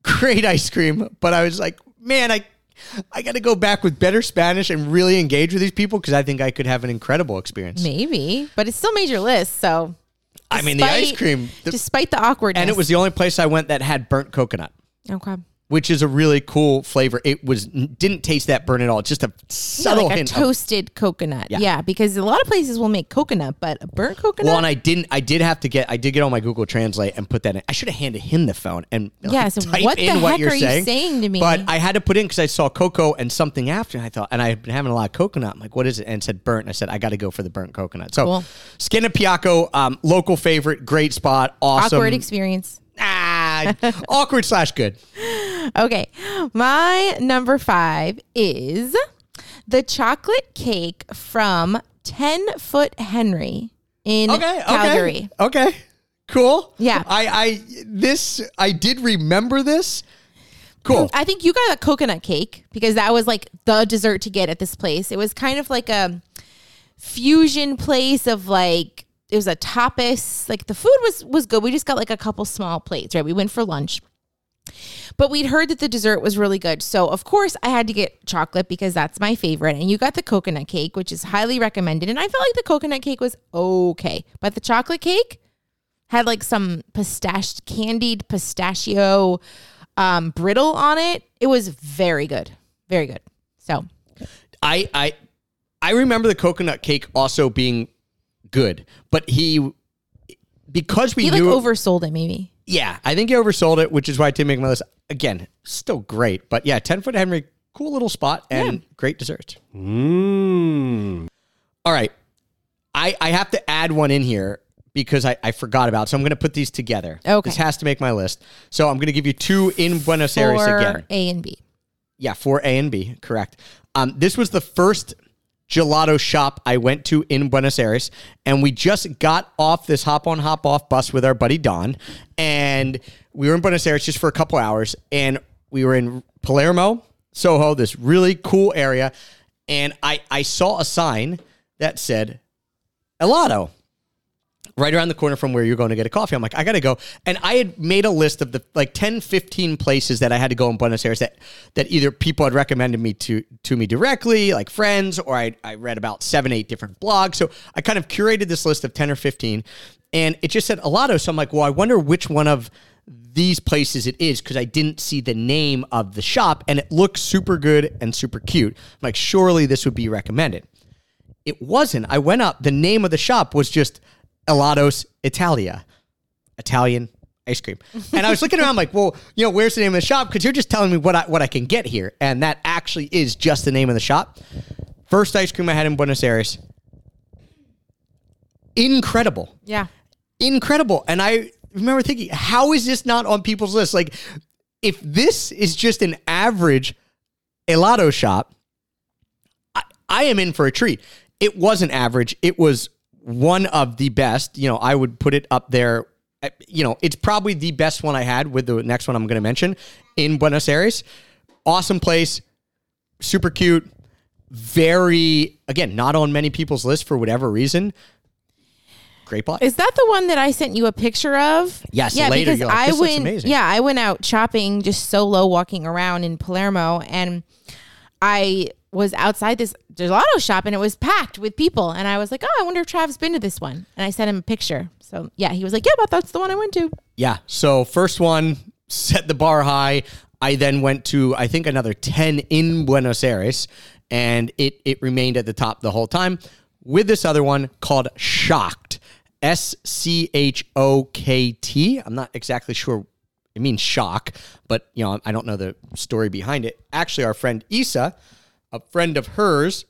great ice cream. But I was like, man, I. I got to go back with better Spanish and really engage with these people because I think I could have an incredible experience. Maybe, but it still made your list. So I mean, the ice cream, the- despite the awkwardness, and it was the only place I went that had burnt coconut. okay. Which is a really cool flavor. It was didn't taste that burn at all. It's just a Yeah, subtle like a hint. of- toasted coconut. Yeah. Yeah. because a lot of places will make coconut, but a burnt coconut. well, and I didn't. I did have to get. I did get on my Google Translate and put that in. I should have handed him the phone and like, Yeah, so type what the in what you're are you saying. saying to me? But I had to put in because I saw cocoa and something after. And I thought, and I've been having a lot of coconut. I'm like, what is it? And it said burnt. And I said, I got to go for the burnt coconut. So, Cool. Scannapieco, um, local favorite, great spot, awesome. awkward experience. Ah, awkward slash good. Okay, my number five is the chocolate cake from Ten Foot Henry in okay, Calgary. Okay. Okay. Cool. Yeah. I, I this I did remember this. Cool. I think you got a coconut cake because that was like the dessert to get at this place. It was kind of like a fusion place of like it was a tapas. Like the food was was good. We just got like a couple small plates, right? We went for lunch. But we'd heard that the dessert was really good. So, of course, I had to get chocolate because that's my favorite. And you got the coconut cake, which is highly recommended. And I felt like the coconut cake was okay. But the chocolate cake had like some pistache, candied pistachio um, brittle on it. It was very good. Very good. So, I I I remember the coconut cake also being good, but he because we he like knew oversold it, maybe. yeah, I think he oversold it, which is why I didn't make my list. Again, still great, but yeah, ten foot Henry, cool little spot and great dessert. Mmm. All right. I, I have to add one in here because I, I forgot about. it. So I'm going to put these together. Okay. This has to make my list. So I'm going to give you two in Buenos Aires again. A and B. Yeah, for A and B, correct. Um, this was the first gelato shop I went to in Buenos Aires, and we just got off this hop on hop off bus with our buddy Don, and we were in Buenos Aires just for a couple hours, and we were in Palermo, Soho, this really cool area, and I I saw a sign that said Helado right around the corner from where you're going to get a coffee. I'm like, I got to go. And I had made a list of the like 10, 15 places that I had to go in Buenos Aires that, that either people had recommended me to, to me directly, like friends, or I, I read about seven, eight different blogs. So I kind of curated this list of 10 or 15 and it just said Helado. So I'm like, well, I wonder which one of these places it is because I didn't see the name of the shop and it looks super good and super cute. I'm like, surely this would be recommended. It wasn't. I went up. The name of the shop was just Helados Italia, Italian ice cream. And I was looking around like, well, you know, where's the name of the shop? Because you're just telling me what I what I can get here, and that actually is just the name of the shop. First ice cream I had in Buenos Aires. Incredible Yeah. incredible. And I remember thinking, how is this not on people's list? Like, if this is just an average helado shop, I, I am in for a treat. It wasn't average. It was one of the best. You know, I would put it up there. You know, it's probably the best one I had with the next one I'm going to mention in Buenos Aires. Awesome place, super cute, very, again, not on many people's list for whatever reason. Great place. Is that the one that I sent you a picture of? Yes, Yeah, later because you're like, I went. Yeah, I went out shopping just solo, walking around in Palermo, and I was outside this gelato shop and it was packed with people. And I was like, oh, I wonder if Trav's been to this one. And I sent him a picture. So yeah, he was like, yeah, but that's the one I went to. Yeah. So first one set the bar high. I then went to I think another 10 in Buenos Aires and it it remained at the top the whole time with this other one called Schokt. S C H O K T. I'm not exactly sure it means shock, but you know, I don't know the story behind it. Actually, our friend Isa, a friend of hers,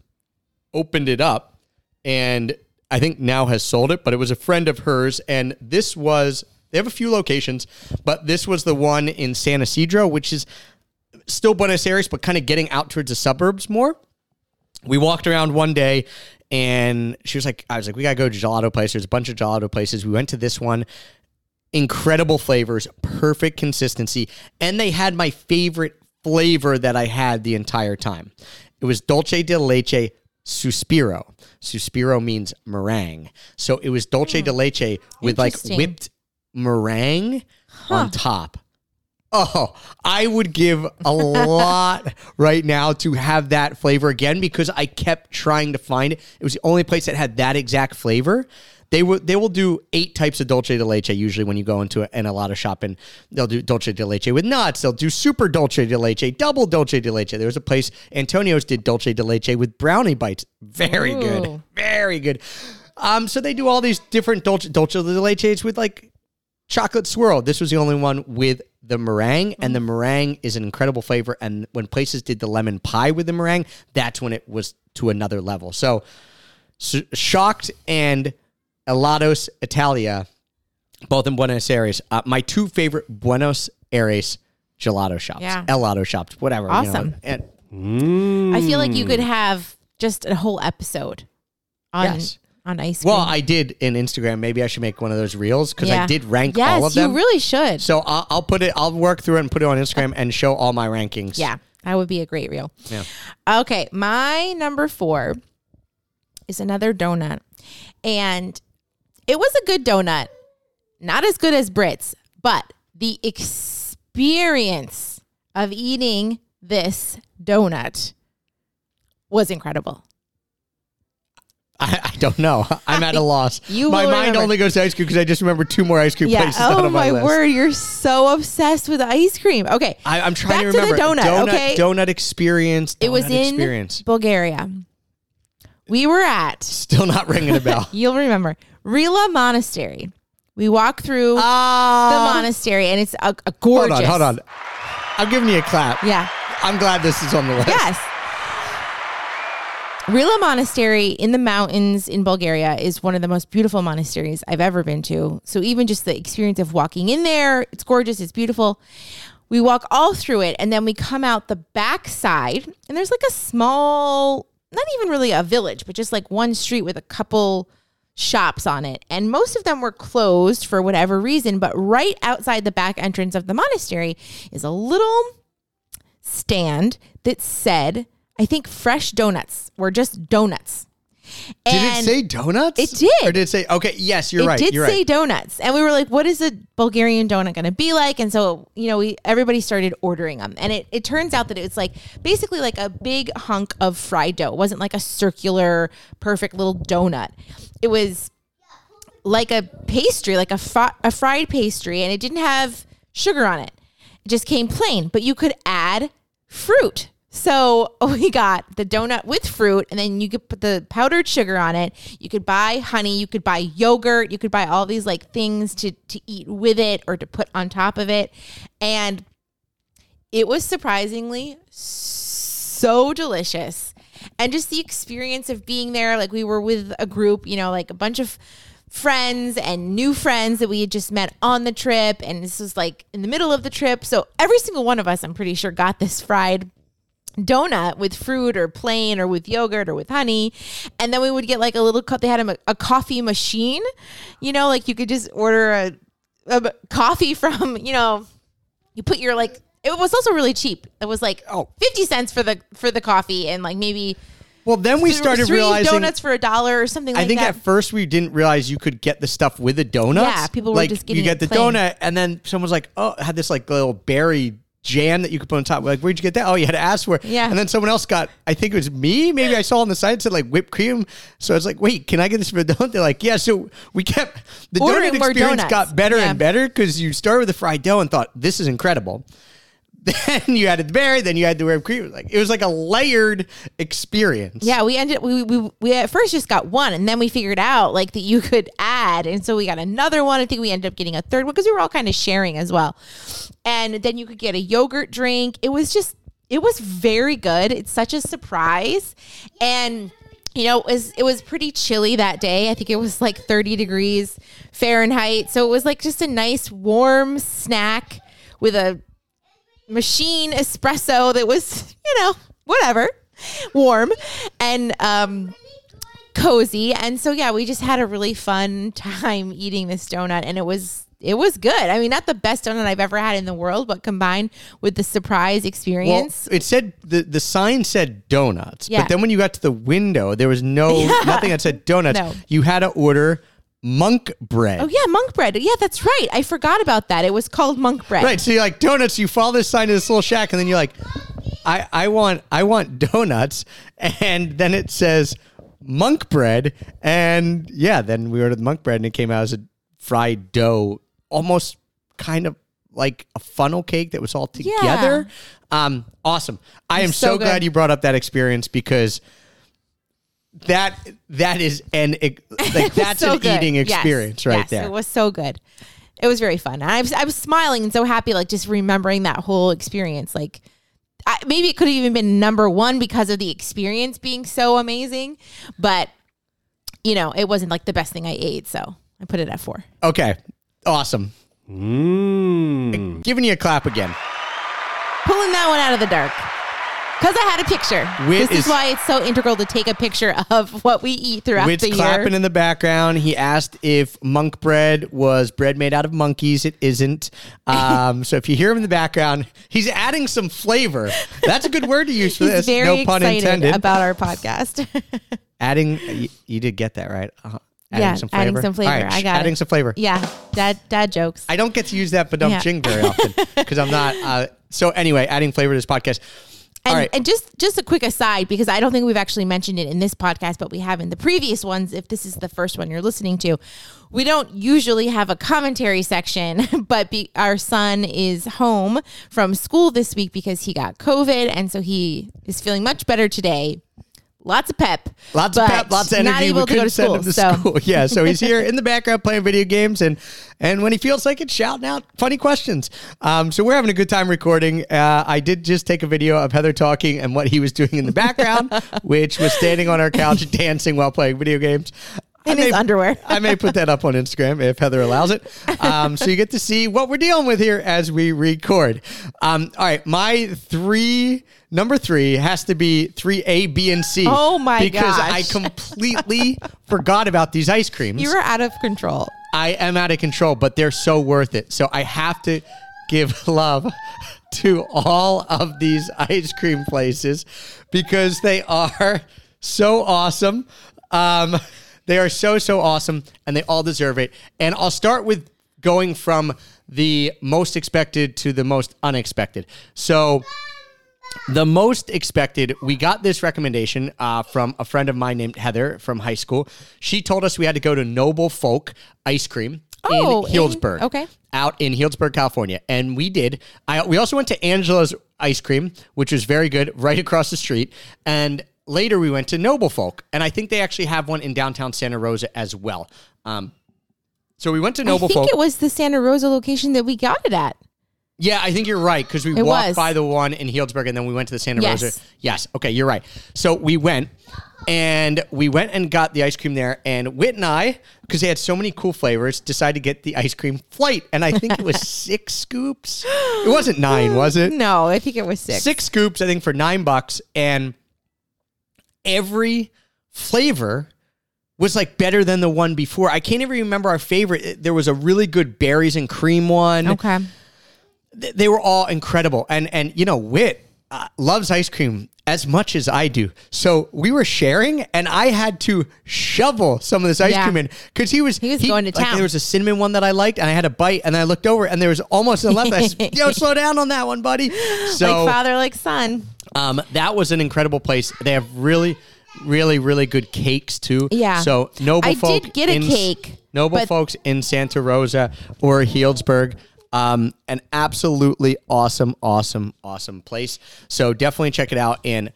opened it up and I think now has sold it, but it was a friend of hers. And this was, they have a few locations, but this was the one in San Isidro, which is still Buenos Aires, but kind of getting out towards the suburbs more. We walked around one day and she was like, I was like, we gotta go to gelato place. There's a bunch of gelato places. We went to this one. Incredible flavors, perfect consistency. And they had my favorite flavor that I had the entire time. It was dulce de leche suspiro. Suspiro means meringue. So it was dulce de hmm. leche with like Interesting. whipped meringue on top. Oh, I would give a lot right now to have that flavor again because I kept trying to find it. It was the only place that had that exact flavor. They will they will do eight types of dulce de leche usually when you go into a, in a lot of shop and they'll do dulce de leche with nuts. They'll do super dulce de leche, double dulce de leche. There was a place Antonio's did dulce de leche with brownie bites. Very good, very good. Um, so they do all these different dulce dulce de leches with like chocolate swirl. This was the only one with the meringue, and the meringue is an incredible flavor. And when places did the lemon pie with the meringue, that's when it was to another level. So, s Schokt and Helados Italia, both in Buenos Aires. Uh, my two favorite Buenos Aires gelato shops, Yeah. Elato shops, whatever. you know. Awesome. And Mm. I feel like you could have just a whole episode on Yes. on ice cream. well, I did in Instagram. Maybe I should make one of those reels because I did rank yes, all of them. you really should. So I'll, I'll put it. I'll work through it and put it on Instagram and show all my rankings. Yeah, that would be a great reel. Yeah. Okay, my number four is another donut. And it was a good donut. Not as good as Britt's, but the experience of eating this donut was incredible. I, I don't know. I'm at a loss. You my mind remember. only goes to ice cream because I just remember two more ice cream Yeah. places out Oh of my, my word, you're so obsessed with ice cream. Okay. I, I'm trying Back to to the remember donut, okay? donut experience. It was donut in. Bulgaria. We were at Still not ringing a bell. You'll remember Rila Monastery. We walk through the Ah, monastery, and it's a, a hold on, hold on. I'm giving you a clap. Yeah. I'm glad this is on the list. Yes. Rila Monastery in the mountains in Bulgaria is one of the most beautiful monasteries I've ever been to. So even just the experience of walking in there, it's gorgeous, it's beautiful. We walk all through it, and then we come out the back side, and there's like a small, not even really a village, but just like one street with a couple shops on it. And most of them were closed for whatever reason, but right outside the back entrance of the monastery is a little stand that said, I think fresh donuts were just donuts. Did it say donuts? It did. Or did it say? Okay, yes, you're it right. It did you're say right. donuts, and we were like, "What is a Bulgarian donut going to be like?" And so, you know, we everybody started ordering them, and it it turns out that it was like basically like a big hunk of fried dough. It wasn't like a circular, perfect little donut. It was like a pastry, like a a fried pastry, and it didn't have sugar on it. It just came plain, but you could add fruit. So we got the donut with fruit, and then you could put the powdered sugar on it. You could buy honey, you could buy yogurt, you could buy all these like things to to eat with it or to put on top of it, and it was surprisingly so delicious. And just the experience of being there, like we were with a group, you know, like a bunch of friends and new friends that we had just met on the trip. And this was like in the middle of the trip. So every single one of us, I'm pretty sure, got this fried donut with fruit or plain or with yogurt or with honey. And then we would get like a little cup. They had a, a coffee machine, you know, like you could just order a, a coffee from, you know, you put your like, it was also really cheap. It was like Oh. 50 cents for the for the coffee and like maybe Well, then we started three realizing. donuts for a dollar or something like that. I think that. at first we didn't realize you could get the stuff with the donuts. Yeah, people were like just getting you get the plain. donut, and then someone's like, "Oh, had this like little berry jam that you could put on top. Like, where'd you get that? Oh, you had to ask for it. Yeah. And then someone else got, I think it was me. Maybe I saw on the side it said like whipped cream. So I was like, wait, can I get this for a donut? They're like, yeah. So we kept the Ordering donut experience donuts. got better Yeah. and better because you started with the fried dough and thought this is incredible. Then you added the berry. Then you had the whipped cream. Like it was like a layered experience. Yeah, we ended we, we we at first just got one and then we figured out like that you could add and so we got another one. I think we ended up getting a third one because we were all kind of sharing as well. And then you could get a yogurt drink. It was just it was very good. It's such a surprise. And you know, it was it was pretty chilly that day. I think it was like 30 degrees Fahrenheit. So it was like just a nice warm snack with a machine espresso that was, you know, whatever, warm and um cozy. And so yeah, we just had a really fun time eating this donut and it was it was good. I mean, not the best donut I've ever had in the world, but combined with the surprise Well, experience. it said the the sign said donuts, Yeah. but then when you got to the window, there was no Yeah. nothing that said donuts. No. You had to order monk bread. oh yeah, monk bread. Yeah, that's right. I forgot about that. It was called monk bread. Right. So you're like donuts. You follow this sign to this little shack, and then you're like, I I want I want donuts, and then it says monk bread, and yeah, then we ordered the monk bread, and it came out as a fried dough, almost kind of like a funnel cake that was all together. Um, awesome. I am so, so glad you brought up that experience because. That that is an like that's so an good. eating Yes. experience right Yes, there. It was so good. It was very fun. I was I was smiling and so happy, like just remembering that whole experience. Like I, maybe it could have even been number one because of the experience being so amazing, but you know, it wasn't like the best thing I ate, so I put it at four. okay, awesome. Mmm. Giving you a clap again. Pulling that one out of the dark. Because I had a picture. Whit this is, is- why it's so integral to take a picture of what we eat throughout Whit's the year. clapping in the background. He asked if monk bread was bread made out of monkeys. It isn't. Um, so if you hear him in the background, he's adding some flavor. That's a good word to use for He's this. no pun excited intended. about our podcast. adding, you, you did get that right. Uh, adding Yeah, some flavor. adding some flavor. Right, I got adding it. some flavor. yeah, dad dad jokes. I don't get to use that badum Yeah. ching very often because I'm not. Uh, so anyway, adding flavor to this podcast. And, right. and just just a quick aside because I don't think we've actually mentioned it in this podcast, but we have in the previous ones. If this is the first one you're listening to, we don't usually have a commentary section, but be, our son is home from school this week because he got COVID, and so he is feeling much better today. Lots of pep, Lots of pep, lots of energy. Not able we to couldn't go to send school. him to so school. Yeah, so he's here in the background playing video games, and and when he feels like it, shouting out funny questions. Um, so we're having a good time recording. Uh, I did just take a video of Heather talking and what he was doing in the background, which was standing on our couch dancing while playing video games. In his underwear. I may put that up on Instagram if Heather allows it. Um, so you get to see what we're dealing with here as we record. Um, all right, my three number three has to be three A, B, and C. Oh my because gosh. I completely forgot about these ice creams. you were out of control. I am out of control, but they're so worth it. So I have to give love to all of these ice cream places because they are so awesome. Um, they are so, so awesome and they all deserve it. And I'll start with going from the most expected to the most unexpected. So the most expected, we got this recommendation uh, from a friend of mine named Heather from high school. She told us we had to go to Noble Folk Ice Cream Oh, in in- okay. Out in Healdsburg, California. And we did. I, we also went to Angela's Ice Cream, which was very good, right across the street. And later we went to Noble Folk. And I think they actually have one in downtown Santa Rosa as well. Um, so we went to Noble I think Folk. it was the Santa Rosa location that we got it at. Yeah, I think you're right because we It walked was. by the one in Healdsburg and then we went to the Santa Yes. Rosa. Yes. Okay, you're right. So we went and we went and got the ice cream there. And Whit and I, because they had so many cool flavors, decided to get the ice cream flight. And I think it was six scoops. It wasn't nine, was it? No, I think it was six. Six scoops, I think, for nine bucks. And every flavor was like better than the one before. I can't even remember our favorite. There was a really good berries and cream one Okay. they were all incredible. And and you know, Whit, uh, loves ice cream as much as I do. So we were sharing, and I had to shovel some of this ice Yeah. cream in because he was He was going to like, town. there was a cinnamon one that I liked, and I had a bite, and I looked over, and there was almost enough left. I said, Yo, slow down on that one, buddy. So like father, like son. um, that was an incredible place. They have really, really, really good cakes too. Yeah. So noble I folk did get a in- cake, Noble folks in Santa Rosa or Healdsburg. Um, an absolutely awesome, awesome, awesome place. So definitely check it out. And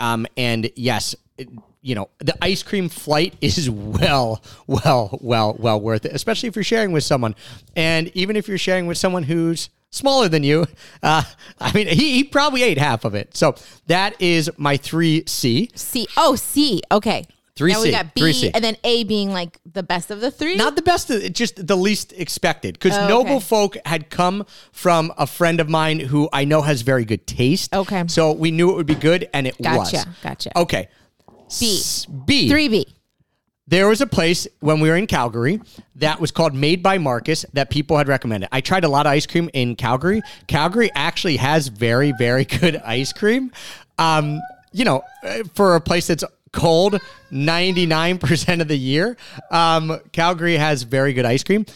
um, and yes, it- you know the ice cream flight is well, well, well, well worth it, especially if you're sharing with someone, and even if you're sharing with someone who's smaller than you. Uh, I mean, he, he probably ate half of it. So that is my three C. C. Oh, C. Okay. Three Now we C, got B, three C. and then A being like the best of the three. Not the best, of- just the least expected. Because Oh, okay. Noble Folk had come from a friend of mine who I know has very good taste. Okay. So we knew it would be good, and it was. Gotcha, gotcha. Okay. B. B. Three B. There was a place when we were in Calgary that was called Made by Marcus that people had recommended. I tried a lot of ice cream in Calgary. Calgary actually has very, very good ice cream. Um, you know, uh, for a place that's cold 99% of the year, um, Calgary has very good ice cream.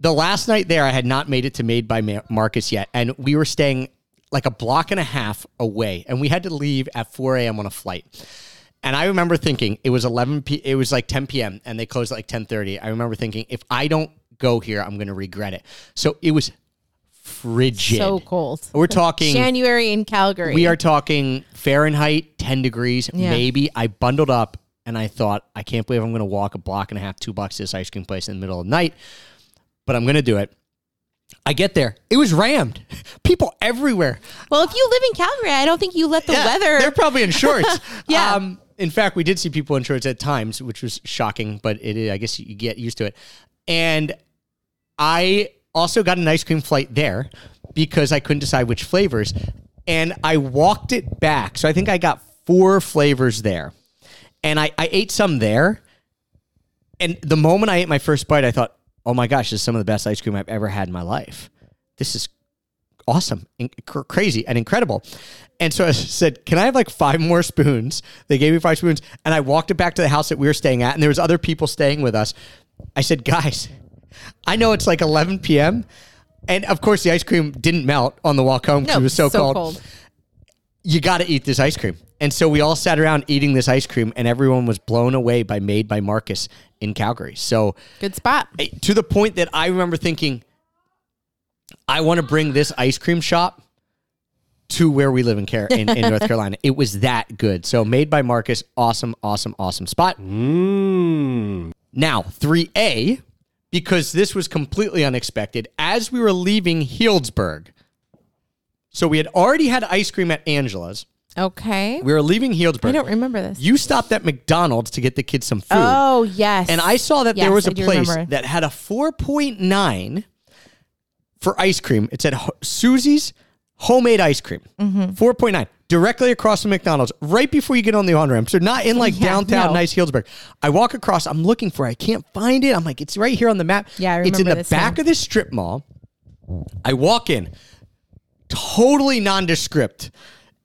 The last night there, I had not made it to Made by Ma- Marcus yet, and we were staying like a block and a half away, and we had to leave at 4 a.m. on a flight. And I remember thinking it was 11 p. It was like 10 p.m. and they closed at like 10:30. I remember thinking if I don't go here, I'm going to regret it. So it was frigid. So cold. We're talking. January in Calgary. we are talking Fahrenheit 10 degrees, Yeah. maybe. I bundled up and I thought, I can't believe I'm going to walk a block and a half, two blocks to this ice cream place in the middle of the night, but I'm going to do it. I get there. It was rammed. People everywhere. Well, if you live in Calgary, I don't think you let the Yeah, weather. They're probably in shorts. Yeah. Um, in fact, we did see people in shorts at times, which was shocking, but it, I guess you get used to it. And I also got an ice cream flight there because I couldn't decide which flavors. And I walked it back. So I think I got four flavors there. And I, I ate some there. And the moment I ate my first bite, I thought, oh my gosh, this is some of the best ice cream I've ever had in my life. This is awesome and cr- crazy and incredible. And so I said, "Can I have like five more spoons?" They gave me five spoons, and I walked it back to the house that we were staying at, and there was other people staying with us. I said, "Guys, I know it's like 11 p.m." And of course, the ice cream didn't melt on the walk home because no, it was so, cold. You got to eat this ice cream. And so we all sat around eating this ice cream, and everyone was blown away by Made by Marcus in Calgary. So Good spot. to the point that I remember thinking, I want to bring this ice cream shop to where we live in, Car- in, in North Carolina. It was that good. So made by Marcus, awesome, awesome, awesome spot. Mmm. Now, 3A, because this was completely unexpected, as we were leaving Healdsburg. So we had already had ice cream at Angela's. Okay. We were leaving Healdsburg. I don't remember this. You stopped at McDonald's to get the kids some food. Oh yes. And I saw that there was a place remember. that had a 4.9 for ice cream. It said Susie's homemade ice cream. Mm-hmm. 4.9 directly across from McDonald's, right before you get on the on ramp. So not in like Yeah, downtown no. nice Healdsburg. I walk across, I'm looking for it. I can't find it. I'm like, it's right here on the map. Yeah, I remember It's in the back now. of this strip mall. I walk in, totally nondescript.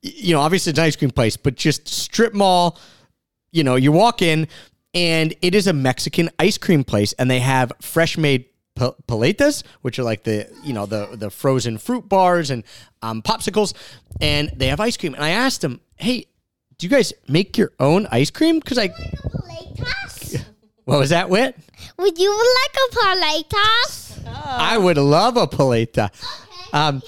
You know, obviously it's an ice cream place, but just strip mall. You know, you walk in and it is a Mexican ice cream place, and they have fresh made paletas, which are like the you know the the frozen fruit bars and um, popsicles, and they have ice cream. And I asked them, "Hey, do you guys make your own ice cream?" Because I, Paletas? what was that, Whit? Would you like a paletas? I would love a paleta. Um,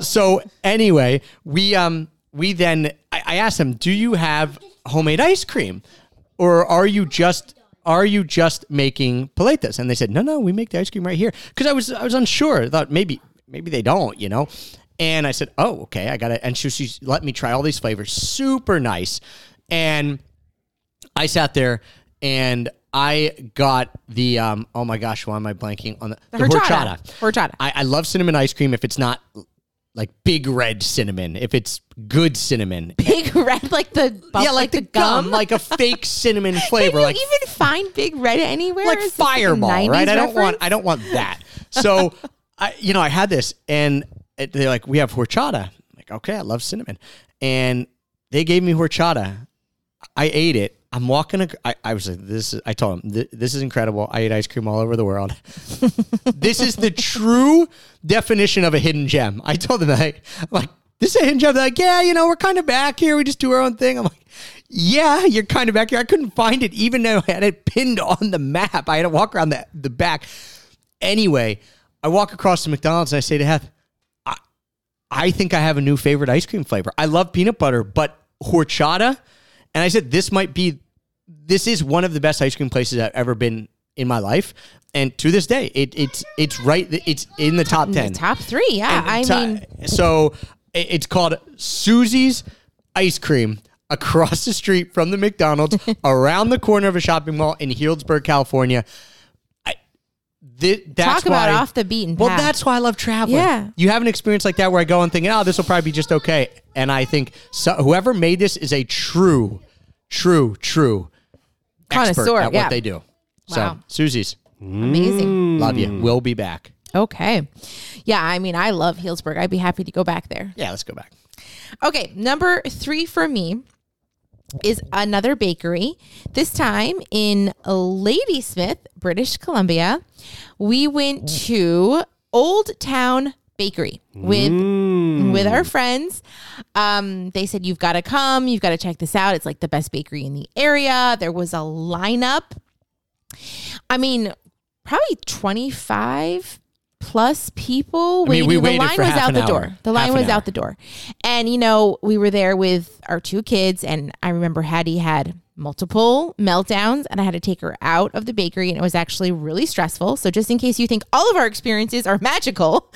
so anyway, we um we then I, I asked them, "Do you have homemade ice cream, or are you just are you just making paletas?" And they said, "No, no, we make the ice cream right here." Because I was I was unsure. I thought maybe maybe they don't, you know. And I said, "Oh, okay, I got it." And she, she let me try all these flavors, super nice. And I sat there and I got the um oh my gosh, why am I blanking on the, The the horchata. horchata. Horchata. I, I love cinnamon ice cream if it's not like big red cinnamon, if it's good cinnamon. Big red, like the buff, yeah, like, the gum, like a fake cinnamon Can flavor, you like even find Big Red anywhere? like Is this a fireball, 90s right? I don't want reference? I don't want that. So I you know, I had this and it- they're like, we have horchata. I'm like, like, okay, I love cinnamon. And they gave me horchata. I ate it. I'm walking. I, I was like, this is, I told him, this is incredible. I eat ice cream all over the world. this is the true definition of a hidden gem. I told them that. I'm like, this is a hidden gem. They're like, yeah, you know, we're kind of back here. We just do our own thing. I'm like, yeah, you're kind of back here. I couldn't find it, even though I had it pinned on the map. I had to walk around the, the back. Anyway, I walk across to McDonald's and I say to Heath, I, I think I have a new favorite ice cream flavor. I love peanut butter, but horchata. And I said, this might be, this is one of the best ice cream places I've ever been in my life. And to this day, it, it's it's right, it's in the top The 10. top three, yeah. I And ti- mean, so it's called Susie's Ice Cream across the street from the McDonald's, around the corner of a shopping mall in Healdsburg, California. I, thi- that's talk about why, off the beaten Well, that's why I love traveling. Yeah. you have an experience like that where I go and think, oh, this will probably be just okay. And I think so, whoever made this is a true, true, true expert Connoisseur, at yeah. what they do. So, Wow. Susie's, amazing. Mm. love you. Mm. We'll be back. Okay. Yeah, I mean, I love Healdsburg. I'd be happy to go back there. Yeah, let's go back. Okay, number three for me is another bakery. This time in Ladysmith, British Columbia. We went to Old Town Bakery with with our friends. Um, they said you've got to come, you've got to check this out. It's like the best bakery in the area. There was a lineup. I mean, probably twenty five plus people I mean, waiting. we the line for was out the hour. door. The line was hour. out the door. And you know, we were there with our two kids and I remember Hattie had multiple meltdowns and I had to take her out of the bakery and it was actually really stressful. So just in case you think all of our experiences are magical,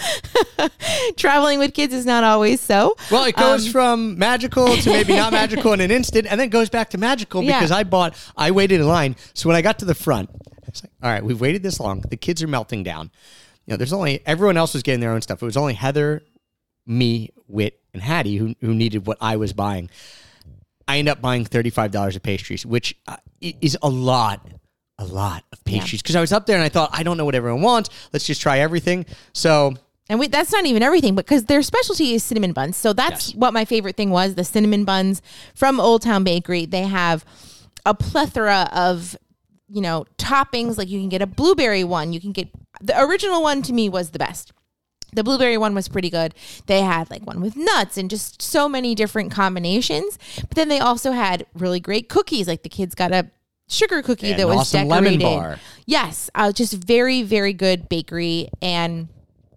traveling with kids is not always so. Well, it goes Um, from magical to maybe not magical in an instant, and then goes back to magical Yeah. because I bought, I waited in line. So when I got to the front, it's like, all right, we've waited this long. The kids are melting down. You know, there's only everyone else was getting their own stuff. It was only Heather, me, Whit, and Hattie who who needed what I was buying. I end up buying thirty five dollars of pastries, which uh, is a lot, a lot of pastries. Because I was up there and I thought, I don't know what everyone wants. Let's just try everything. So And we, that's not even everything, but because their specialty is cinnamon buns. So that's Yes. what my favorite thing was the cinnamon buns from Old Town Bakery. They have a plethora of, you know, toppings. Like you can get a blueberry one. You can get the original one to me was the best. The blueberry one was pretty good. They had like one with nuts and just so many different combinations. But then they also had really great cookies. Like the kids got a sugar cookie And that was awesome lemon decorated. bar. Yes, uh, just very very good bakery and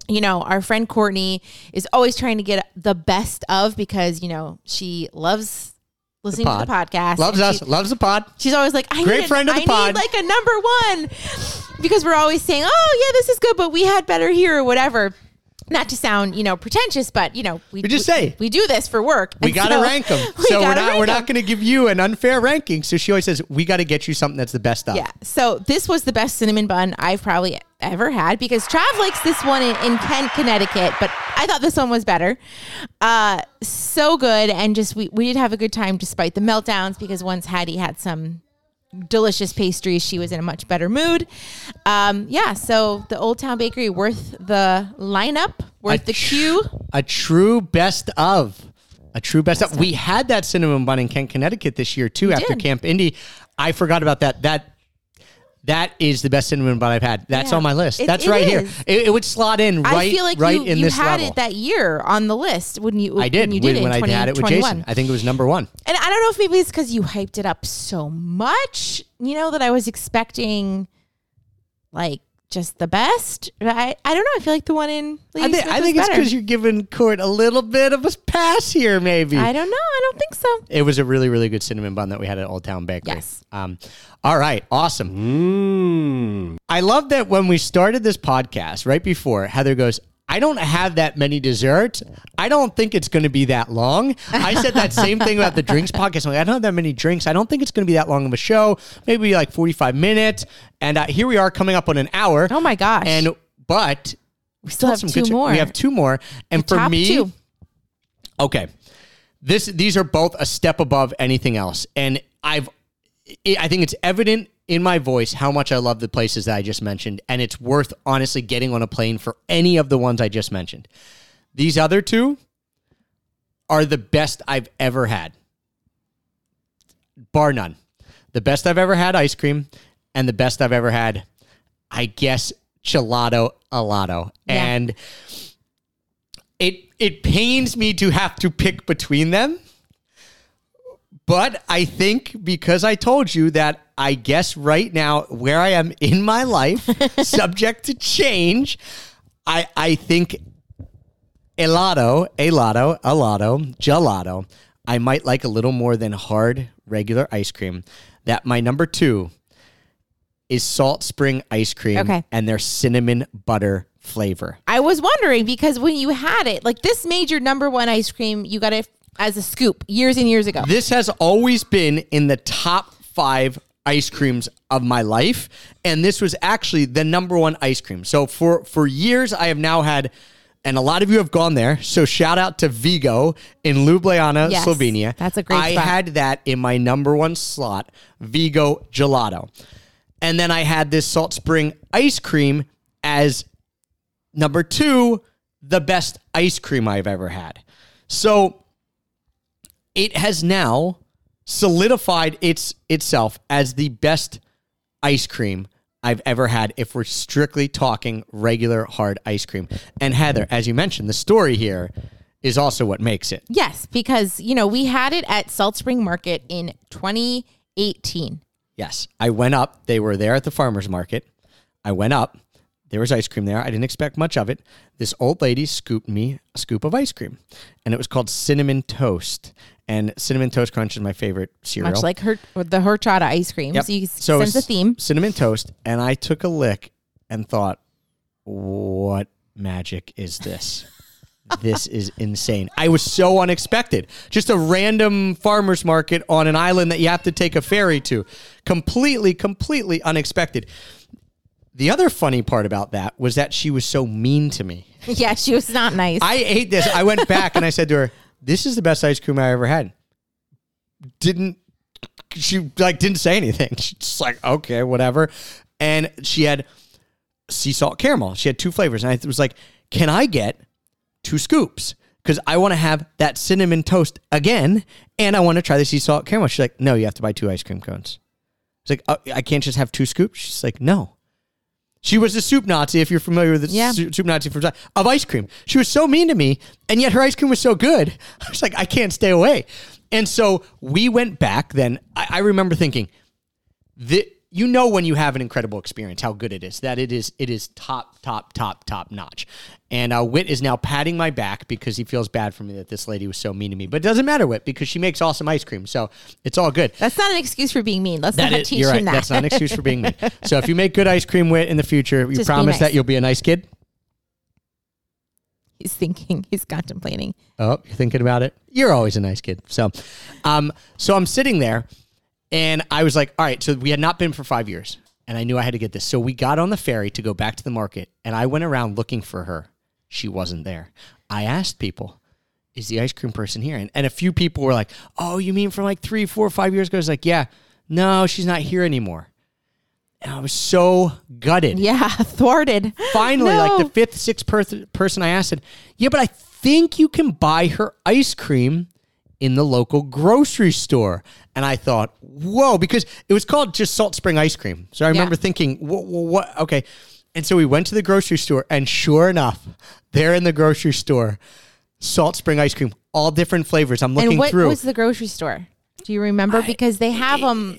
you know, our friend Courtney is always trying to get the best of because, you know, she loves listening to the podcast. loves us, she- loves the pod. she's always like, I Great need a- friend of the I pod. need like a number one because we're always saying, oh, yeah, this is good, but we had better here or whatever. Not to sound, you know, pretentious, but you know, we, We just say. we do this for work. We got to so rank them. we So we're not we're not going to give you an unfair ranking. So she always says we got to get you something that's the best of. Yeah. So this was the best cinnamon bun I've probably ever had because Trav likes this one in, in Kent, Connecticut, but I thought this one was better. Uh, so good. And just, we, we did have a good time despite the meltdowns because once Hattie had some delicious pastries, she was in a much better mood. Um, yeah. So the Old Town Bakery worth the lineup, worth the tr- queue. A true best of. A true best, of. We had that cinnamon bun in Kent, Connecticut this year too after did. Camp Indy. I forgot about that. That that is the best cinnamon bun I've had. That's Yeah. on my list. It- That's it right here. It, it would slot in right, I feel like right you, in you this had level. it that year on the list, wouldn't you? I did when you when, did it when in I had it with 2021. Jason. I think it was number one. And I don't know if maybe it's because you hyped it up so much, you know, that I was expecting like just the best. I, I don't know. I feel like the one in I think, Smith I think it's because you're giving Court a little bit of a pass here, maybe. I don't know. I don't think so. It was a really, really good cinnamon bun that we had at Old Town Bakery. Yes. Um, all right. Awesome. Mmm. I love that when we started this podcast, right before, Heather goes, I don't have that many desserts. I don't think it's going to be that long. I said that same thing about the drinks podcast. I'm like, I don't have that many drinks. I don't think it's going to be that long of a show. Maybe like 45 minutes. And uh, here we are coming up on an hour. Oh my gosh. And, but we still have some two good- more. We have two more. And for me, two. okay this these are both a step above anything else and i've I think it's evident in my voice how much i love the places that i just mentioned and it's worth honestly getting on a plane for any of the ones i just mentioned these other two are the best I've ever had. Bar none. The best I've ever had ice cream and the best I've ever had, I guess, gelato alato. Yeah. And it it pains me to have to pick between them. But I think because I told you that I guess right now where I am in my life, subject to change, I I think Elato, Elato, Elato, Gelato, I might like a little more than hard regular ice cream. That my number two is Salt Spring ice cream Okay. and their cinnamon butter flavor. I was wondering because when you had it, like this made your number one ice cream, you got it as a scoop years and years ago. This has always been in the top five ice creams of my life, and this was actually the number one ice cream. So for for years, I have now had, and a lot of you have gone there. So shout out to Vigo in Ljubljana, Yes, Slovenia. that's a great I spot. had that in my number one slot, Vigo Gelato, and then I had this Salt Spring ice cream as number two, the best ice cream I've ever had. So it has now solidified its itself as the best ice cream I've ever had if we're strictly talking regular hard ice cream. And Heather, as you mentioned, the story here is also what makes it. yes, because you know we had it at Salt Spring Market in 2018. Yes, I went up. They were there at the farmers market. I went up. There was ice cream there. I didn't expect much of it. This old lady scooped me a scoop of ice cream, and it was called cinnamon toast. And cinnamon toast crunch is my favorite cereal. Much like her the horchata ice cream. Yep. So you So sense the theme. Cinnamon toast, and I took a lick and thought, "What magic is this? this is insane." I was so unexpected. Just a random farmers market on an island that you have to take a ferry to. Completely, completely unexpected. The other funny part about that was that she was so mean to me. Yeah, she was not nice. I ate this. I went back and I said to her, "This is the best ice cream I ever had." Didn't she like didn't say anything? She's just like, "Okay, whatever." And she had sea salt caramel. She had two flavors, and I was like, "Can I get two scoops?" Because I want to have that cinnamon toast again, and I want to try the sea salt caramel. She's like, "No, you have to buy two ice cream cones." It's like, oh, "I can't just have two scoops." She's like, "No." She was a soup Nazi, if you're familiar with the Yeah. soup Nazi from of ice cream. She was so mean to me, and yet her ice cream was so good. I was like, I can't stay away. And so we went back. Then I, I remember thinking, the, you know, when you have an incredible experience, how good it is. That it is, it is top, top, top, top notch. And uh, Whit is now patting my back because he feels bad for me that this lady was so mean to me. But it doesn't matter, Whit, because she makes awesome ice cream, so it's all good. That's not an excuse for being mean. Let's That not is, teach you're right. him that. That's not an excuse for being mean. So if you make good ice cream, Whit, in the future, you Just promise nice. that you'll be a nice kid. he's thinking. He's contemplating. Oh, you're thinking about it. You're always a nice kid. So, um, so I'm sitting there, and I was like, all right. So we had not been for five years, and I knew I had to get this. So we got on the ferry to go back to the market, and I went around looking for her. She wasn't there. I asked people, "Is the ice cream person here?" And, and a few people were like, "Oh, you mean from like three, four, five years ago?" I was like, "Yeah, no, she's not here anymore." And I was so gutted Yeah, thwarted. finally, No. like the fifth, sixth per- person I asked said, Yeah, but I think you can buy her ice cream in the local grocery store. And I thought, Whoa, because it was called just Salt Spring Ice Cream. So I remember thinking, what, what? Okay. And so we went to the grocery store, and sure enough, there in the grocery store, Salt Spring Ice Cream, all different flavors. I'm looking And what through. was the grocery store? Do you remember? because they have them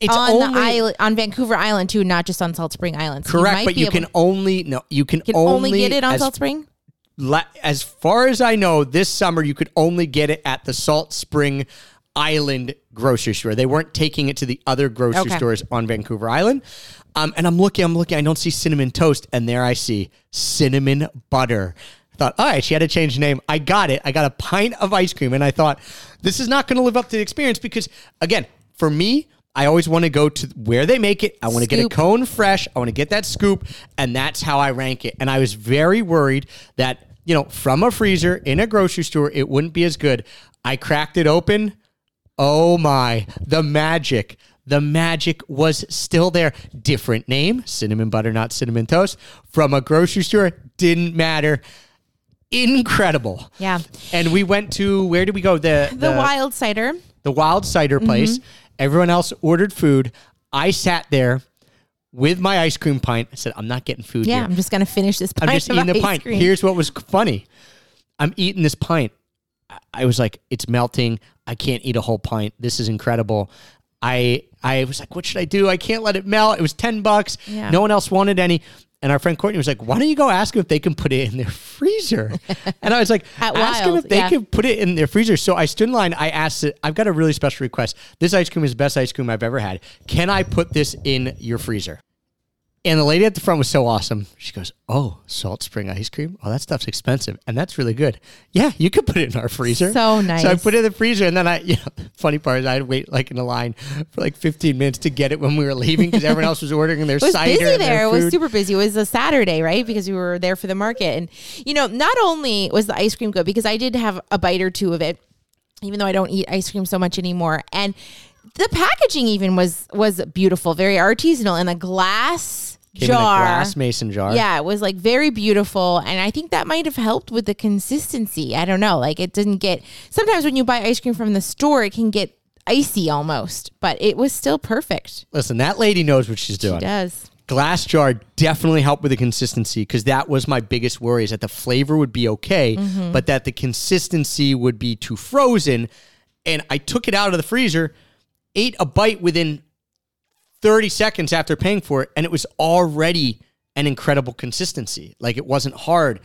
it's on only the island, on Vancouver Island too, not just on Salt Spring Island. So correct, might but be you able- can only no, you can, can only, get it on Salt Spring. As far as I know, this summer you could only get it at the Salt Spring Island grocery store. They weren't taking it to the other grocery Okay. stores on Vancouver Island. Um, and I'm looking, I'm looking, I don't see cinnamon toast, and there I see cinnamon butter. I thought, all right, she had to change the name. I got it. I got a pint of ice cream, and I thought, this is not going to live up to the experience because, again, for me, I always want to go to where they make it. I want to get a cone fresh. I want to get that scoop, and that's how I rank it. And I was very worried that, you know, from a freezer in a grocery store, it wouldn't be as good. I cracked it open. Oh my, the magic. The magic was still there. Different name, cinnamon butter, not cinnamon toast. From a grocery store, didn't matter. incredible. Yeah. And we went to where did we go? The The, wild cider. the wild cider mm-hmm. place. Everyone else ordered food. I sat there with my ice cream pint. I said, I'm not getting food Yeah, here. I'm just gonna finish this. Pint I'm just eating the pint. cream. Here's what was funny. I'm eating this pint. I- was like, it's melting. I can't eat a whole pint. This is incredible. I I was like, what should I do? I can't let it melt. It was 10 bucks. Yeah. No one else wanted any. And our friend Courtney was like, why don't you go ask them if they can put it in their freezer? and I was like, At ask them if they yeah. can put it in their freezer. So I stood in line. I asked it. I've got a really special request. This ice cream is the best ice cream I've ever had. Can I put this in your freezer? And the lady at the front was so awesome. She goes, "Oh, Salt Spring ice cream. Oh, that stuff's expensive, and that's really good. Yeah, you could put it in our freezer. So nice. So I put it in the freezer, and then I, yeah. Funny part is, I had to wait like in a line for like 15 minutes to get it when we were leaving because everyone else was ordering their It was cider. busy there. It was super busy. It was a Saturday, right? Because we were there for the market. And, you know, not only was the ice cream good, because I did have a bite or two of it, even though I don't eat ice cream so much anymore. And the packaging even was was beautiful, very artisanal in a glass Came jar. glass mason jar. Yeah, it was like very beautiful. And I think that might have helped with the consistency. I don't know. Like it didn't get, sometimes when you buy ice cream from the store, it can get icy almost, but it was still perfect. Listen, that lady knows what she's doing. does. glass jar definitely helped with the consistency because that was my biggest worry is that the flavor would be okay Mm-hmm. but that the consistency would be too frozen and i took it out of the freezer ate a bite within 30 seconds after paying for it and it was already an incredible consistency like it wasn't hard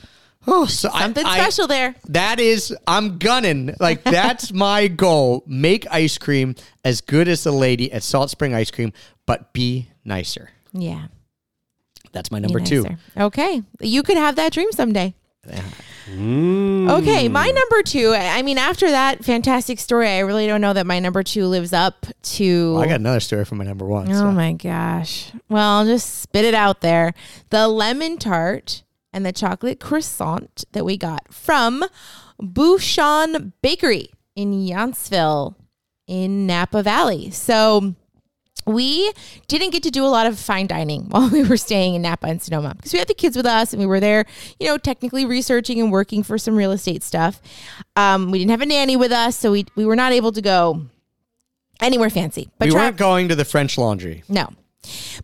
oh so Something I- special there. that is i'm gunning like that's my goal make ice cream as good as the lady at salt spring ice cream but be nicer Yeah. that's my number two. Okay. You could have that dream someday. Mm. Okay, my number two. I mean, after that fantastic story, I really don't know that my number two lives up to. Well, I got another story for my number one. Oh so. my gosh. Well, I'll just spit it out there. The lemon tart and the chocolate croissant that we got from Bouchon Bakery in Yountville in Napa Valley. So we didn't get to do a lot of fine dining while we were staying in Napa and Sonoma because we had the kids with us and we were there, you know, technically researching and working for some real estate stuff. Um, we didn't have a nanny with us, so we we were not able to go anywhere fancy. But we Trav- weren't going to the French Laundry. no.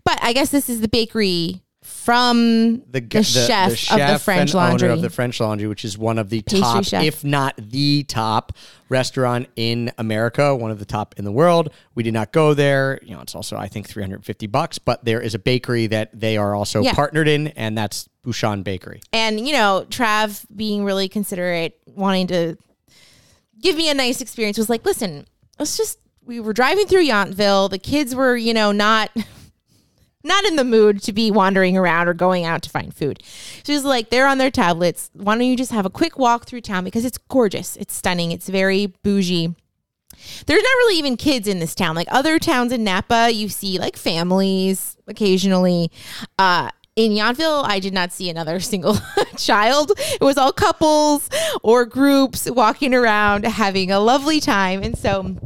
But I guess this is the bakery from the, g- chef, of the French Laundry. owner of the French Laundry, which is one of the Pastry top, chef. if not the top restaurant in America, one of the top in the world. We did not go there. You know, it's also I think 350 bucks, but there is a bakery that they are also Yeah. partnered in, and that's Bouchon Bakery. and, you know, Trav being really considerate, wanting to give me a nice experience, was like, listen, let's just, we were driving through Yountville. The kids were, you know, not. Not in the mood to be wandering around or going out to find food. She was like, they're on their tablets. Why don't you just have a quick walk through town because it's gorgeous. It's stunning. It's very bougie. there's not really even kids in this town. Like other towns in Napa, you see like families occasionally. Uh, in Yountville, I did not see another single child. It was all couples or groups walking around having a lovely time. And so,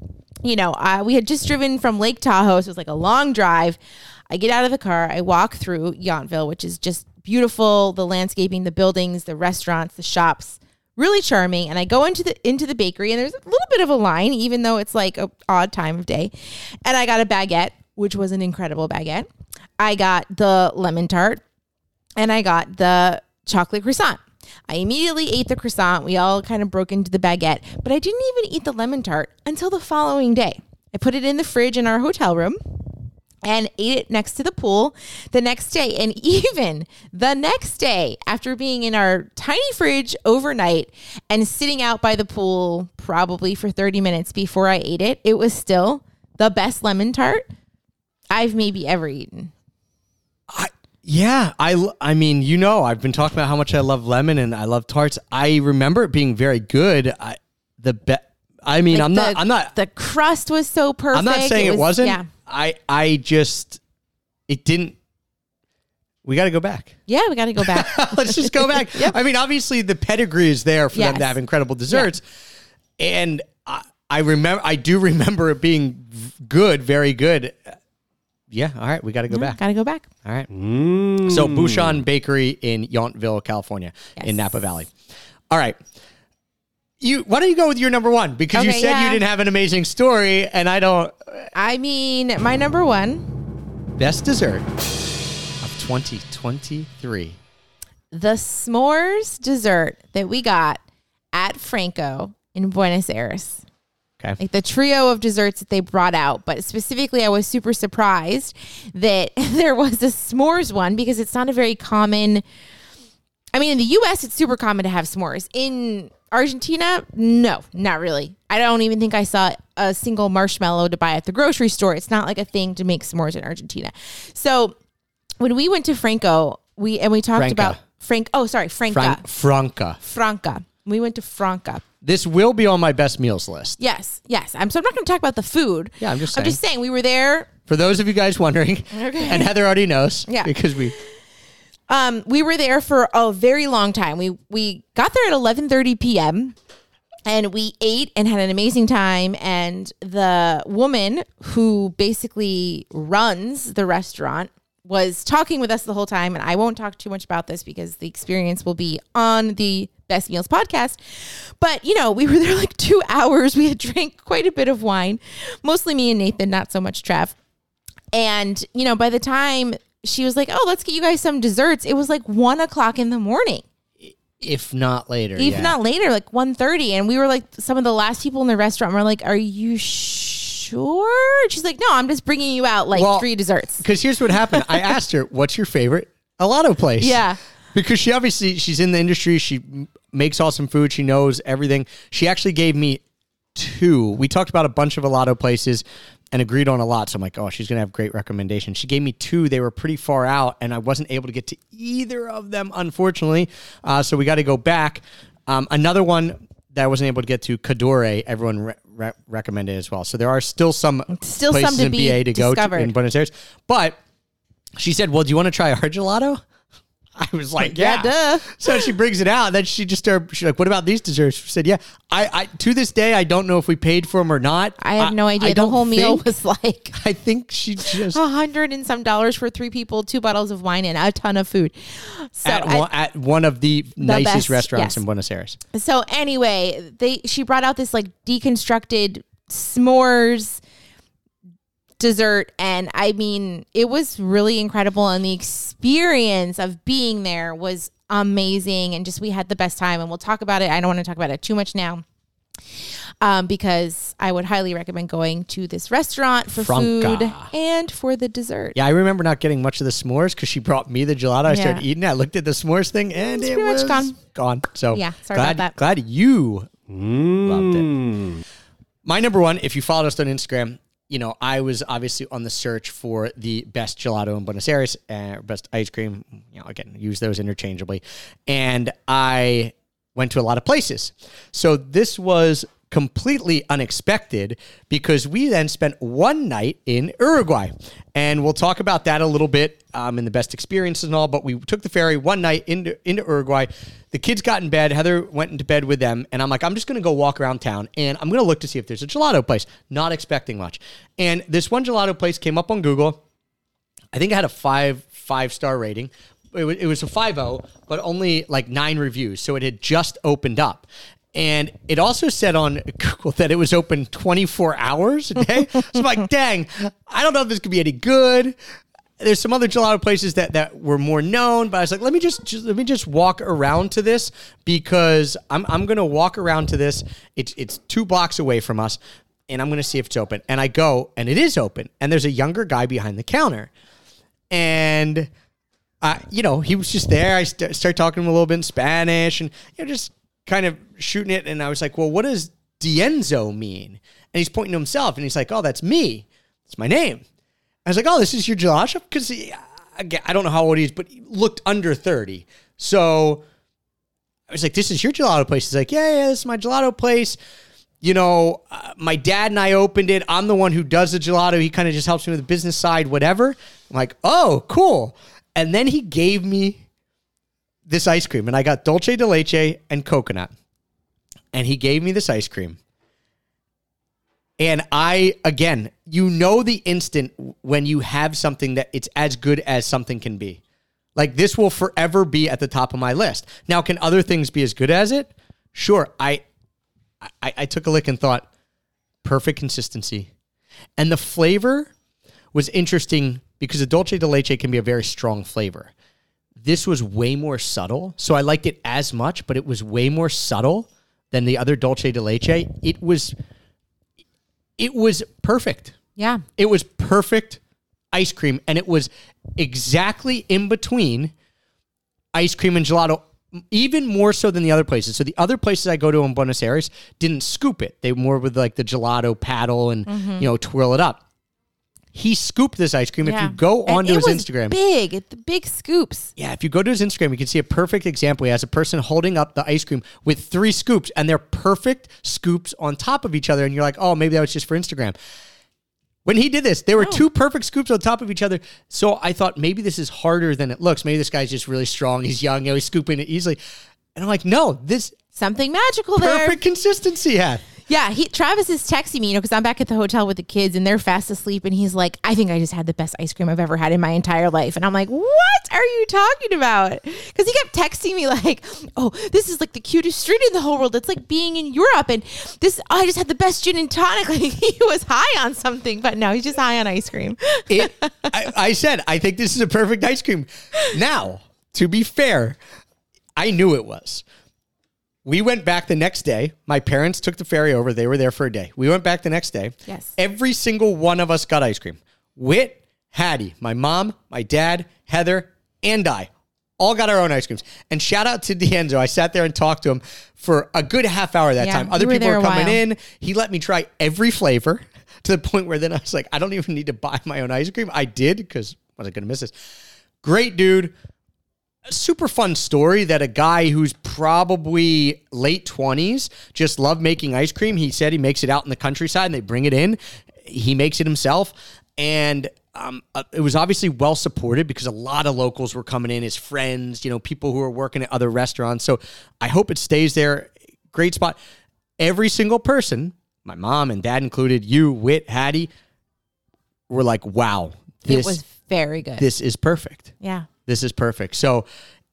you know, uh, we had just driven from Lake Tahoe, so it was like a long drive. I get out of the car, I walk through Yountville, which is just beautiful. The landscaping, the buildings, the restaurants, the shops really charming. And i go into the into the bakery and there's a little bit of a line even though it's like a odd time of day. And i got a baguette which was an incredible baguette. I got the lemon tart and i got the chocolate croissant. I immediately ate the croissant. We all kind of broke into the baguette but i didn't even eat the lemon tart until the following day. I put it in the fridge in our hotel room and ate it next to the pool the next day. And even the next day, after being in our tiny fridge overnight and sitting out by the pool probably for 30 minutes before I ate it, it was still the best lemon tart I've maybe ever eaten. I, Yeah, I, I mean, you know, I've been talking about how much I love lemon and I love tarts. I remember it being very good. I, the be- I mean, Like I'm not, I'm not, The crust was so perfect. I'm not saying it, was- wasn't. Yeah. I, I just, it didn't. We got to go back. Yeah, we got to go back. Let's just go back. I mean, obviously the pedigree is there for them to have incredible desserts, and I, I remember, I do remember it being good, very good. yeah, all right, we got to go back. Got to go back. All right. Mm. So Bouchon Bakery in Yountville, California, in Napa Valley. All right. You why don't you go with your number one? Because you Okay, said you didn't have an amazing story, and I don't I mean, my number one, best dessert of 2023. the s'mores dessert that we got at Franco in Buenos Aires. Okay. like the trio of desserts that they brought out. But specifically, I was super surprised that there was a s'mores one because it's not a very common. I mean, in the U.S., it's super common to have s'mores. In Argentina, no, not really. I don't even think I saw a single marshmallow to buy at the grocery store. It's not like a thing to make s'mores in Argentina. So when we went to Franco, we and we talked Franca. about Frank. Oh, sorry, Franca. Fran- Franca. Franca. We went to Franca. This will be on my best meals list. Yes, yes. I'm so I'm not going to talk about the food. Yeah, I'm just I'm just saying we were there. For those of you guys wondering, Okay. and Heather already knows, Yeah. because we Um, we were there for a very long time. We we got there at 11:30 p.m. and we ate and had an amazing time. And the woman who basically runs the restaurant was talking with us the whole time. And I won't talk too much about this because the experience will be on the Best Meals podcast. But you know, we were there like two hours. We had drank quite a bit of wine, mostly me and Nathan, not so much Trav. And, you know, by the time she was like, oh, let's get you guys some desserts, it was like one o'clock in the morning, if not later. if yeah. not later, like 1.30. And we were like some of the last people in the restaurant. We're like, are you sure? She's like, no, I'm just bringing you out like Well, three desserts. Because here's what happened. I asked her, "What's your favorite helado place?" Yeah. Because she obviously she's in the industry. She makes awesome food. She knows everything. She actually gave me two. We talked about a bunch of helado places and agreed on a lot. So I'm like, oh, she's gonna have great recommendations. She gave me two. They were pretty far out, and I wasn't able to get to either of them, unfortunately. Uh, so we got to go back. Um, another one that I wasn't able to get to, Cadore. Everyone re- re- recommended as well. So there are still some Still some to in be BA to go to discovered. in Buenos Aires, but she said, "Well, do you want to try our gelato?" I was like, Yeah, "Yeah." duh. So she brings it out. And then she just started. She's like, "What about these desserts?" She said, "Yeah." I, I to this day, I don't know if we paid for them or not. I have no idea. the don't whole meal was like I think she just a hundred and some dollars for three people, two bottles of wine, and a ton of food. So at, I- one, at one of the, nicest best, restaurants yes. in Buenos Aires. So anyway, they she brought out this like deconstructed s'mores dessert and I mean, it was really incredible and the experience of being there was amazing and just we had the best time and we'll talk about it. I don't want to talk about it too much now. Um, because I would highly recommend going to this restaurant for Franca. food and for the dessert. Yeah, I remember not getting much of the s'mores because she brought me the gelato. I started eating it. I looked at the s'mores thing and It's it was gone. gone. So Yeah, sorry glad, about that. Glad you loved it. Mm. My number one, if you followed us on Instagram, you know, I was obviously on the search for the best gelato in Buenos Aires, uh, best ice cream. You know, again, use those interchangeably. And I went to a lot of places. So this was completely unexpected because we then spent one night in Uruguay. And we'll talk about that a little bit um, in the best experiences and all. But we took the ferry one night into, into Uruguay. The kids got in bed. Heather went into bed with them. And I'm like, I'm just going to go walk around town and I'm going to look to see if there's a gelato place. Not expecting much. And this one gelato place came up on Google. I think I had a five five star rating. It was, it was a 5.0, but only like nine reviews. So it had just opened up. And it also said on Google that it was open 24 hours a day. so I'm like, dang, I don't know if this could be any good. There's some other gelato places that, that were more known, but I was like, let me just, just let me just walk around to this because I'm, I'm gonna walk around to this. It's it's two blocks away from us, and I'm gonna see if it's open. And I go, and it is open, and there's a younger guy behind the counter and uh, you know he was just there. I st- started talking to him a little bit in Spanish, and you know just kind of shooting it. And I was like, "Well, what does Dienzo mean?" And he's pointing to himself, and he's like, "Oh, that's me. It's my name." I was like, "Oh, this is your gelato shop?" Because I don't know how old he is, but he looked under thirty. So I was like, "This is your gelato place?" He's like, "Yeah, yeah, this is my gelato place." you know, uh, my dad and I opened it. I'm the one who does the gelato. He kind of just helps me with the business side, whatever. I'm like, oh, cool. And then he gave me this ice cream, and I got dulce de leche and coconut. And he gave me this ice cream. And I, again, you know the instant when you have something that it's as good as something can be. Like this will forever be at the top of my list. Now, can other things be as good as it? Sure. I, I, I took a lick and thought, perfect consistency, and the flavor was interesting because the dulce de leche can be a very strong flavor. This was way more subtle, so I liked it as much, but it was way more subtle than the other dulce de leche. It was, it was perfect. Yeah. It was perfect ice cream, and it was exactly in between ice cream and gelato, even more so than the other places. So the other places I go to in Buenos Aires didn't scoop it; they more with like the gelato paddle and mm-hmm. you know twirl it up. He scooped this ice cream. If you go onto his was Instagram, big, the big scoops. yeah, if you go to his Instagram, you can see a perfect example. He has a person holding up the ice cream with three scoops, and they're perfect scoops on top of each other. And you're like, oh, maybe that was just for Instagram. When he did this, there were oh. two perfect scoops on top of each other. So I thought maybe this is harder than it looks. Maybe this guy's just really strong. He's young. You know, he's scooping it easily. And I'm like, no, this Something magical there. perfect consistency had. Yeah, he Travis is texting me, you know, because I'm back at the hotel with the kids and they're fast asleep, and he's like, "I think I just had the best ice cream I've ever had in my entire life." And I'm like, "What are you talking about?" Because he kept texting me like, "Oh, this is like the cutest street in the whole world. It's like being in Europe, and this oh, I just had the best gin and tonic." Like he was high on something, but no, he's just high on ice cream. it, I, I said, I think this is a perfect ice cream. Now, to be fair, I knew it was. We went back the next day. My parents took the ferry over. They were there for a day. We went back the next day. Yes. Every single one of us got ice cream. Whit, Hattie, my mom, my dad, Heather, and I all got our own ice creams. And shout out to D'Enzo. I sat there and talked to him for a good half hour that Yeah, time. Other were people were coming while. in. He let me try every flavor to the point where then I was like, I don't even need to buy my own ice cream. I did because I wasn't going to miss this. Great dude. A super fun story that a guy who's probably late 20s just loved making ice cream. He said he makes it out in the countryside and they bring it in. He makes it himself. And um, uh, it was obviously well supported because a lot of locals were coming in, his friends, you know, people who are working at other restaurants. So I hope it stays there. Great spot. Every single person, my mom and dad included, you, Whit, Hattie, were like, wow, this, it was very good. this is perfect. yeah. This is perfect. So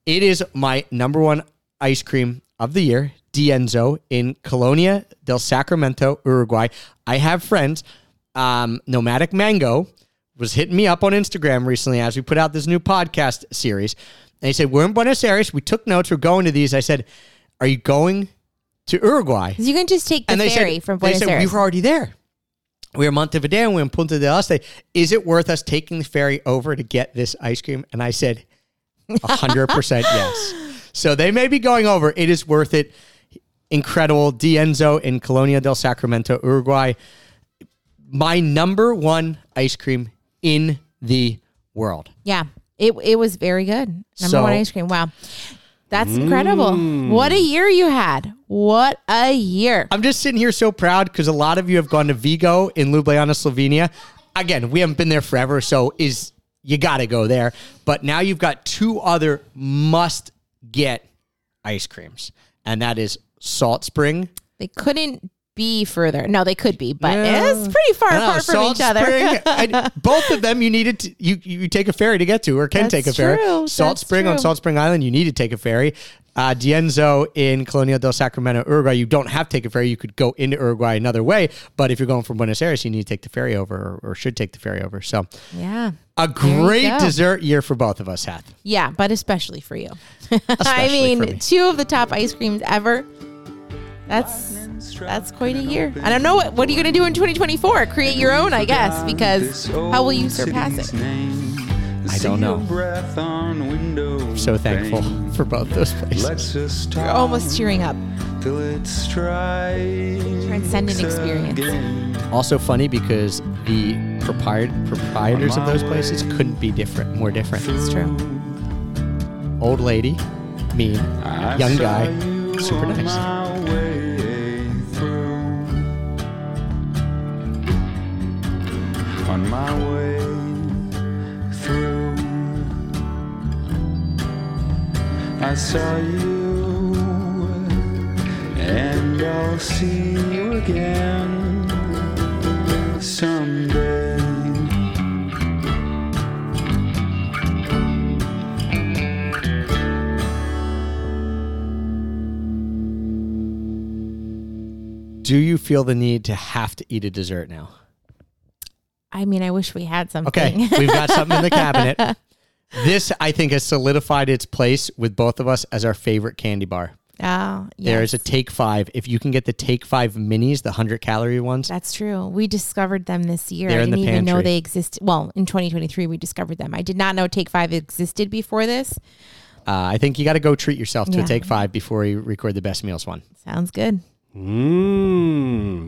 it is my number one ice cream of the year, Dienzo in Colonia del Sacramento, Uruguay. I have friends. Um, Nomadic Mango was hitting me up on Instagram recently as we put out this new podcast series. And he said, We're in Buenos Aires. We took notes. We're going to these. I said, Are you going to Uruguay? you can just take the they ferry said, from they Buenos said, Aires. We were already there. We were in Montevideo we're in Punta del Este. Is it worth us taking the ferry over to get this ice cream? And I said, 100% yes. So they may be going over. It is worth it. Incredible. Dienzo in Colonia del Sacramento, Uruguay. My number one ice cream in the world. Yeah, it it was very good. Number So- one ice cream. Wow, that's incredible. Mm. What a year you had. What a year. I'm just sitting here so proud because a lot of you have gone to Vigo in Ljubljana, Slovenia. Again, we haven't been there forever, so is you got to go there. But now you've got two other must get ice creams, and that is Salt Spring. They couldn't be further. No, they could be, but Yeah. it's pretty far apart from Salt each other. Spring, I- both of them you needed to you you take a ferry to get to or can That's take a ferry. true. Salt That's Spring on. Salt Spring Island, you need to take a ferry. Uh, Dienzo in Colonia del Sacramento, Uruguay, you don't have to take a ferry. You could go into Uruguay another way, but if you're going from Buenos Aires, you need to take the ferry over or, or should take the ferry over. So yeah. a great dessert year for both of us, Hath. Yeah, but especially for you. I Especially me. mean, two of the top ice creams ever. That's that's quite a year. I don't know what what are you going to do in 2024? Create your own, I guess, because how will you surpass it? I don't know. So thankful for both those places. Let's us You're almost tearing up. till it Transcendent experience. again. Also funny because the propri- proprietors of those places couldn't be different, more different. It's true. Old lady, mean, I young guy, you super nice. my way through. On my way through, I saw you, and I'll see you again someday. Do you feel the need to have to eat a dessert now? I mean, I wish we had something. Okay, we've got something in the cabinet. This, I think, has solidified its place with both of us as our favorite candy bar. oh, yeah. There is a. Take Five. If you can get the Take Five minis, the 100 calorie ones, That's true. We discovered them this year. They're I in the didn't even know they existed. Well, in 2023, we discovered them. I did not know Take Five existed before this. uh, I think you got to go treat yourself to Yeah. a Take Five before you record the best meals one. Sounds good. Mmm.